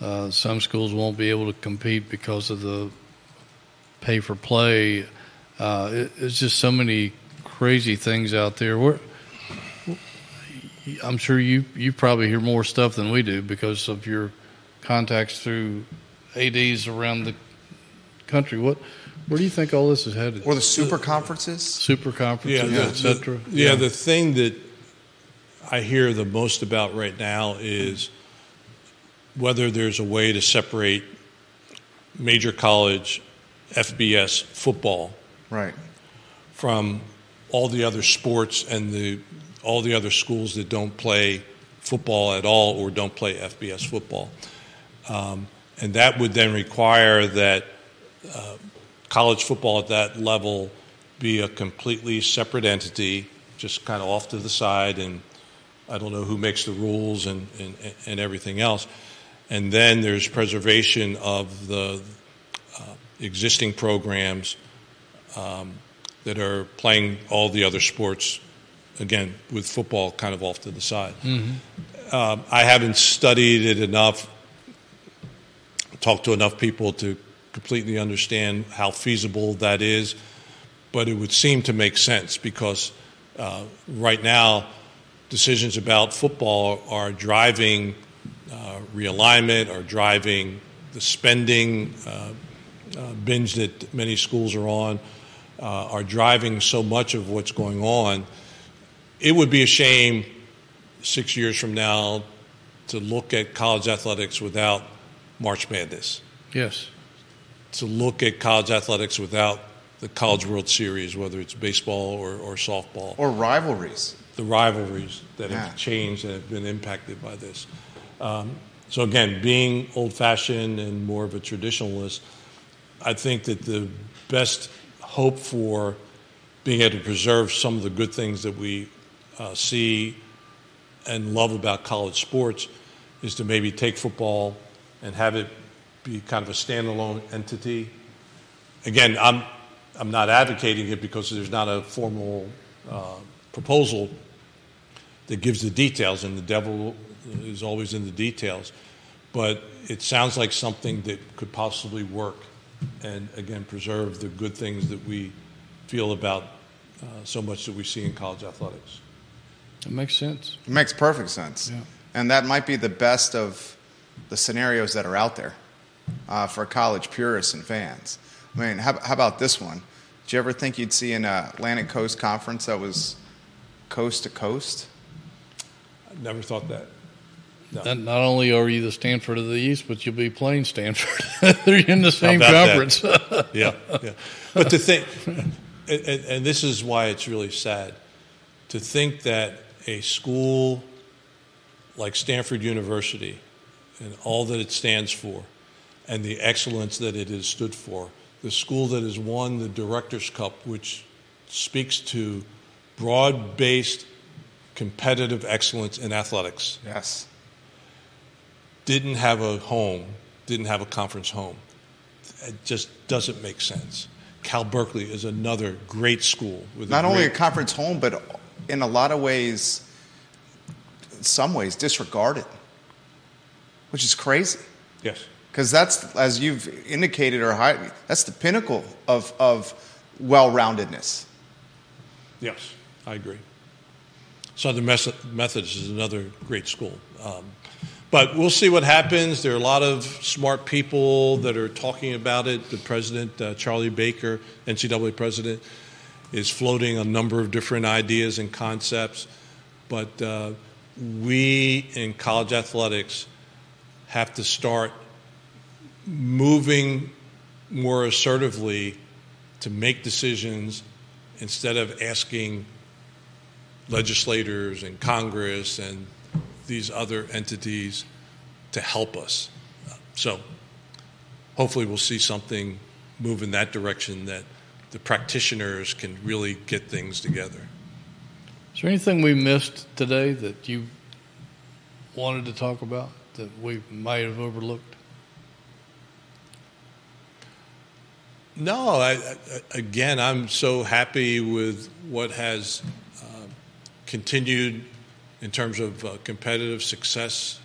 Uh, some schools won't be able to compete because of the pay for play. Uh, it, it's just so many crazy things out there. We're, I'm sure you you probably hear more stuff than we do because of your contacts through ads around the country. What where do you think all this is headed? Or the super conferences, super conferences, yeah, etc. Yeah, yeah, the thing that I hear the most about right now is whether there's a way to separate major college FBS football right. from all the other sports and the all the other schools that don't play football at all or don't play FBS football. Um, and that would then require that uh, college football at that level be a completely separate entity, just kind of off to the side, and I don't know who makes the rules and, and, and everything else. And then there's preservation of the existing programs um, that are playing all the other sports, again, with football kind of off to the side. Mm-hmm. Um, I haven't studied it enough, talked to enough people to completely understand how feasible that is, but it would seem to make sense because uh, right now, decisions about football are driving uh, realignment, are driving the spending, uh, uh, binge that many schools are on uh, are driving so much of what's going on. It would be a shame six years from now to look at college athletics without March Madness. Yes. To look at college athletics without the College World Series, whether it's baseball or, or softball. Or rivalries. The rivalries that yeah. have changed and have been impacted by this. Um, so, again, being old fashioned and more of a traditionalist, I think that the best hope for being able to preserve some of the good things that we uh, see and love about college sports is to maybe take football and have it be kind of a standalone entity. Again, I'm I'm not advocating it because there's not a formal uh, proposal that gives the details, and the devil is always in the details. But it sounds like something that could possibly work and again preserve the good things that we feel about uh, so much that we see in college athletics. It makes sense. It makes perfect sense. Yeah. And that might be the best of the scenarios that are out there uh, for college purists and fans. I mean, how, how about this one? Did you ever think you'd see an uh, Atlantic Coast Conference that was coast to coast? I never thought that. No. Not only are you the Stanford of the East, but you'll be playing Stanford. They're in the same conference. yeah, yeah. But to think, and, and this is why it's really sad, to think that a school like Stanford University and all that it stands for and the excellence that it has stood for, the school that has won the Directors' Cup, which speaks to broad based competitive excellence in athletics. Yes didn't have a home, didn't have a conference home. It just doesn't make sense. Cal Berkeley is another great school. With Not a only a conference home, but in a lot of ways, in some ways, disregarded, which is crazy. Yes. Because that's, as you've indicated or highlighted, that's the pinnacle of, of well roundedness. Yes, I agree. Southern Methodist is another great school. Um, but we'll see what happens. There are a lot of smart people that are talking about it. The president, uh, Charlie Baker, NCAA president, is floating a number of different ideas and concepts. But uh, we in college athletics have to start moving more assertively to make decisions instead of asking legislators and Congress and these other entities to help us. So hopefully we'll see something move in that direction that the practitioners can really get things together. Is there anything we missed today that you wanted to talk about that we might have overlooked? No, I, I, again, I'm so happy with what has uh, continued in terms of uh, competitive success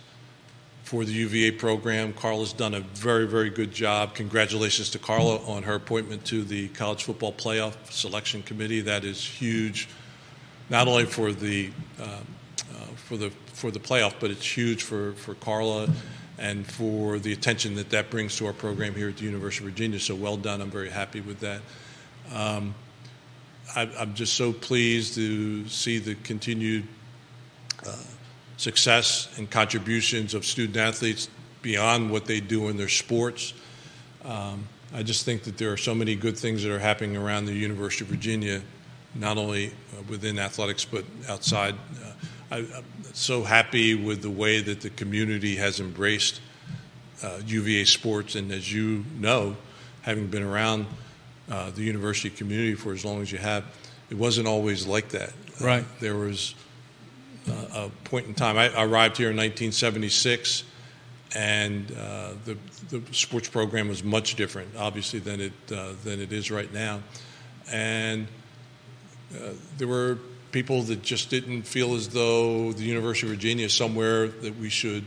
for the UVA program. Carla's done a very, very good job. Congratulations to Carla on her appointment to the College Football Playoff Selection Committee. That is huge, not only for the uh, uh, for the for the playoff, but it's huge for for Carla and for the attention that that brings to our program here at the University of Virginia. So well done. I'm very happy with that. Um, I, am just so pleased to see the continued uh, success and contributions of student athletes beyond what they do in their sports. Um, I just think that there are so many good things that are happening around the University of Virginia, not only uh, within athletics but outside. Uh, I, am so happy with the way that the community has embraced uh, UVA sports, and as you know, having been around uh, the university community for as long as you have, it wasn't always like that. Right. there was uh, a point in time. I arrived here in 1976, and uh, the, the sports program was much different, obviously, than it uh, than it is right now. And uh, there were people that just didn't feel as though the University of Virginia is somewhere that we should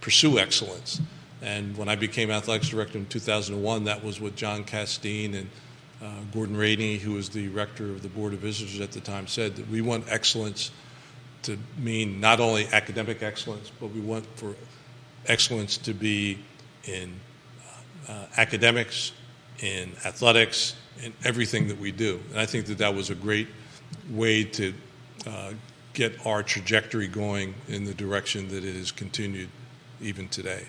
pursue excellence. And when I became athletics director in 2001, that was what John Casteen and uh, Gordon Rainey, who was the rector of the Board of Visitors at the time, said that we want excellence to mean not only academic excellence, but we want for excellence to be in uh, uh, academics, in athletics, in everything that we do. And I think that that was a great way to uh, get our trajectory going in the direction that it has continued even today.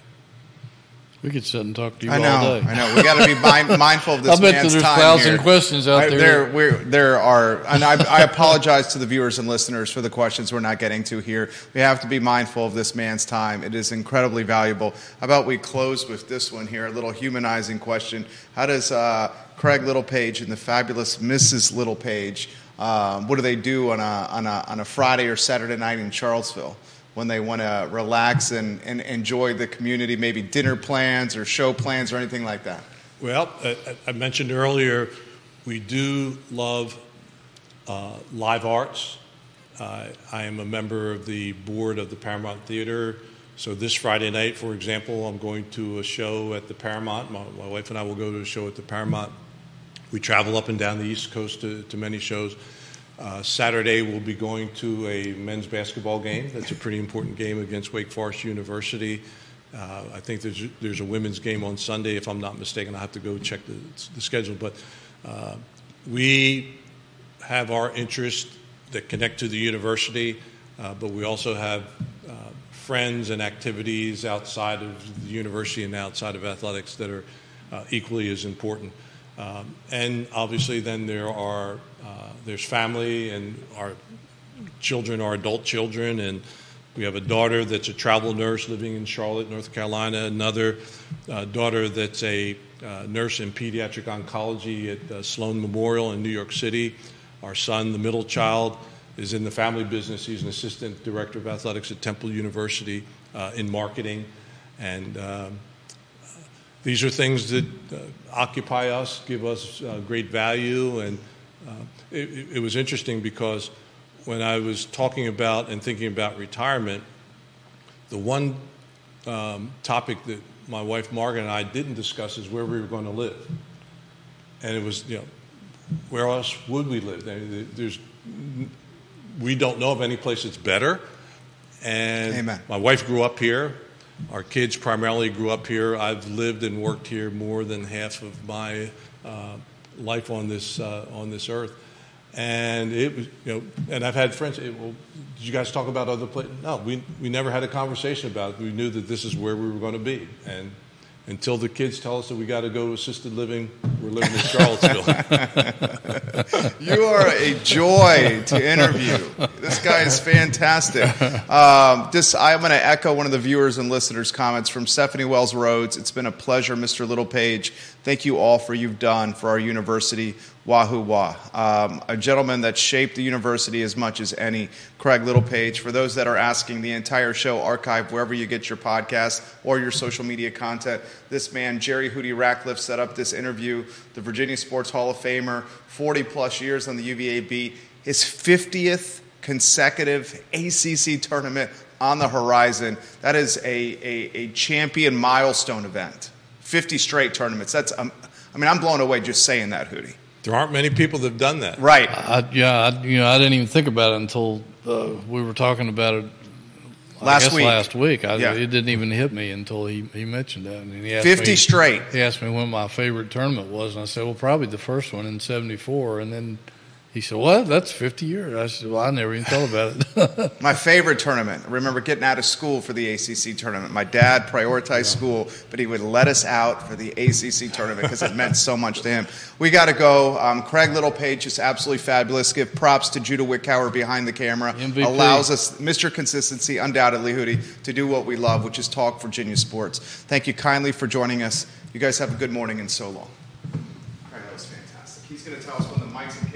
We could sit and talk to you I know, all day. I know. We got to be mind, mindful of this I bet there's time thousand here. questions out I, there. There, there are, and I, I apologize to the viewers and listeners for the questions we're not getting to here. We have to be mindful of this man's time. It is incredibly valuable. How about we close with this one here, a little humanizing question. How does uh, Craig Littlepage and the fabulous Mrs. Littlepage, um, what do they do on a, on, a, on a Friday or Saturday night in Charlottesville? when they want to relax and, and enjoy the community, maybe dinner plans or show plans or anything like that? Well, I mentioned earlier, we do love uh, live arts. Uh, I am a member of the board of the Paramount Theater. So this Friday night, for example, I'm going to a show at the Paramount. My, my wife and I will go to a show at the Paramount. We travel up and down the East Coast to, to many shows. Uh, Saturday, we'll be going to a men's basketball game. That's a pretty important game against Wake Forest University. Uh, I think there's there's a women's game on Sunday, if I'm not mistaken. I have to go check the, the schedule. But uh, we have our interests that connect to the university, uh, but we also have uh, friends and activities outside of the university and outside of athletics that are uh, equally as important. Um, and obviously, then there are uh, there's family and our children are adult children, and we have a daughter that's a travel nurse living in Charlotte, North Carolina. Another uh, daughter that's a uh, nurse in pediatric oncology at uh, Sloan Memorial in New York City. Our son, the middle child, is in the family business. He's an assistant director of athletics at Temple University uh, in marketing, and um, these are things that uh, occupy us, give us uh, great value, and uh, it, it, was interesting because when I was talking about and thinking about retirement, the one um, topic that my wife Margaret and I didn't discuss is where we were going to live, and it was you know where else would we live? There's we don't know of any place that's better. And Amen. my wife grew up here. Our kids primarily grew up here. I've lived and worked here more than half of my uh, life on this uh, on this earth. And it was, you know, and I've had friends say, "Well, did you guys talk about other places?" No, we we never had a conversation about it. We knew that this is where we were going to be, and until the kids tell us that we got to go to assisted living, we're living in Charlottesville. You are a joy to interview. This guy is fantastic. Um, this, I'm going to echo one of the viewers and listeners' comments from Stephanie Wells Rhodes. It's been a pleasure, Mr. Littlepage. Thank you all for you've done for our university. Wahoo wah. Um, a gentleman that shaped the university as much as any, Craig Littlepage. For those that are asking, the entire show archive wherever you get your podcast or your social media content. This man, Jerry Hootie Ratcliffe, set up this interview, the Virginia Sports Hall of Famer, 40 plus years on the UVA beat, his 50th consecutive ACC tournament on the horizon. That is a, a, a champion milestone event. 50 straight tournaments. That's, um, I mean, I'm blown away just saying that, Hootie. there aren't many people that have done that. Right. I, yeah, I, you know, I didn't even think about it until uh, we were talking about it I Last guess week. Last week, I, Yeah. it didn't even hit me until he, he mentioned that. And he asked 50 me, straight. He asked me when my favorite tournament was, and I said, "Well, probably the first one in '74." And then he said, "What? That's 50 years." I said, "Well, I never even thought about it." My favorite tournament. I remember getting out of school for the ACC tournament. My dad prioritized school, but he would let us out for the ACC tournament because it meant so much to him. We got to go. Um, Craig Littlepage is absolutely fabulous. Give props to Judah Wickower behind the camera. MVP. Allows us, Mr. Consistency, undoubtedly, Hootie, to do what we love, which is talk Virginia sports. Thank you kindly for joining us. You guys have a good morning and so long. Craig, that was fantastic. He's going to tell us when the mics and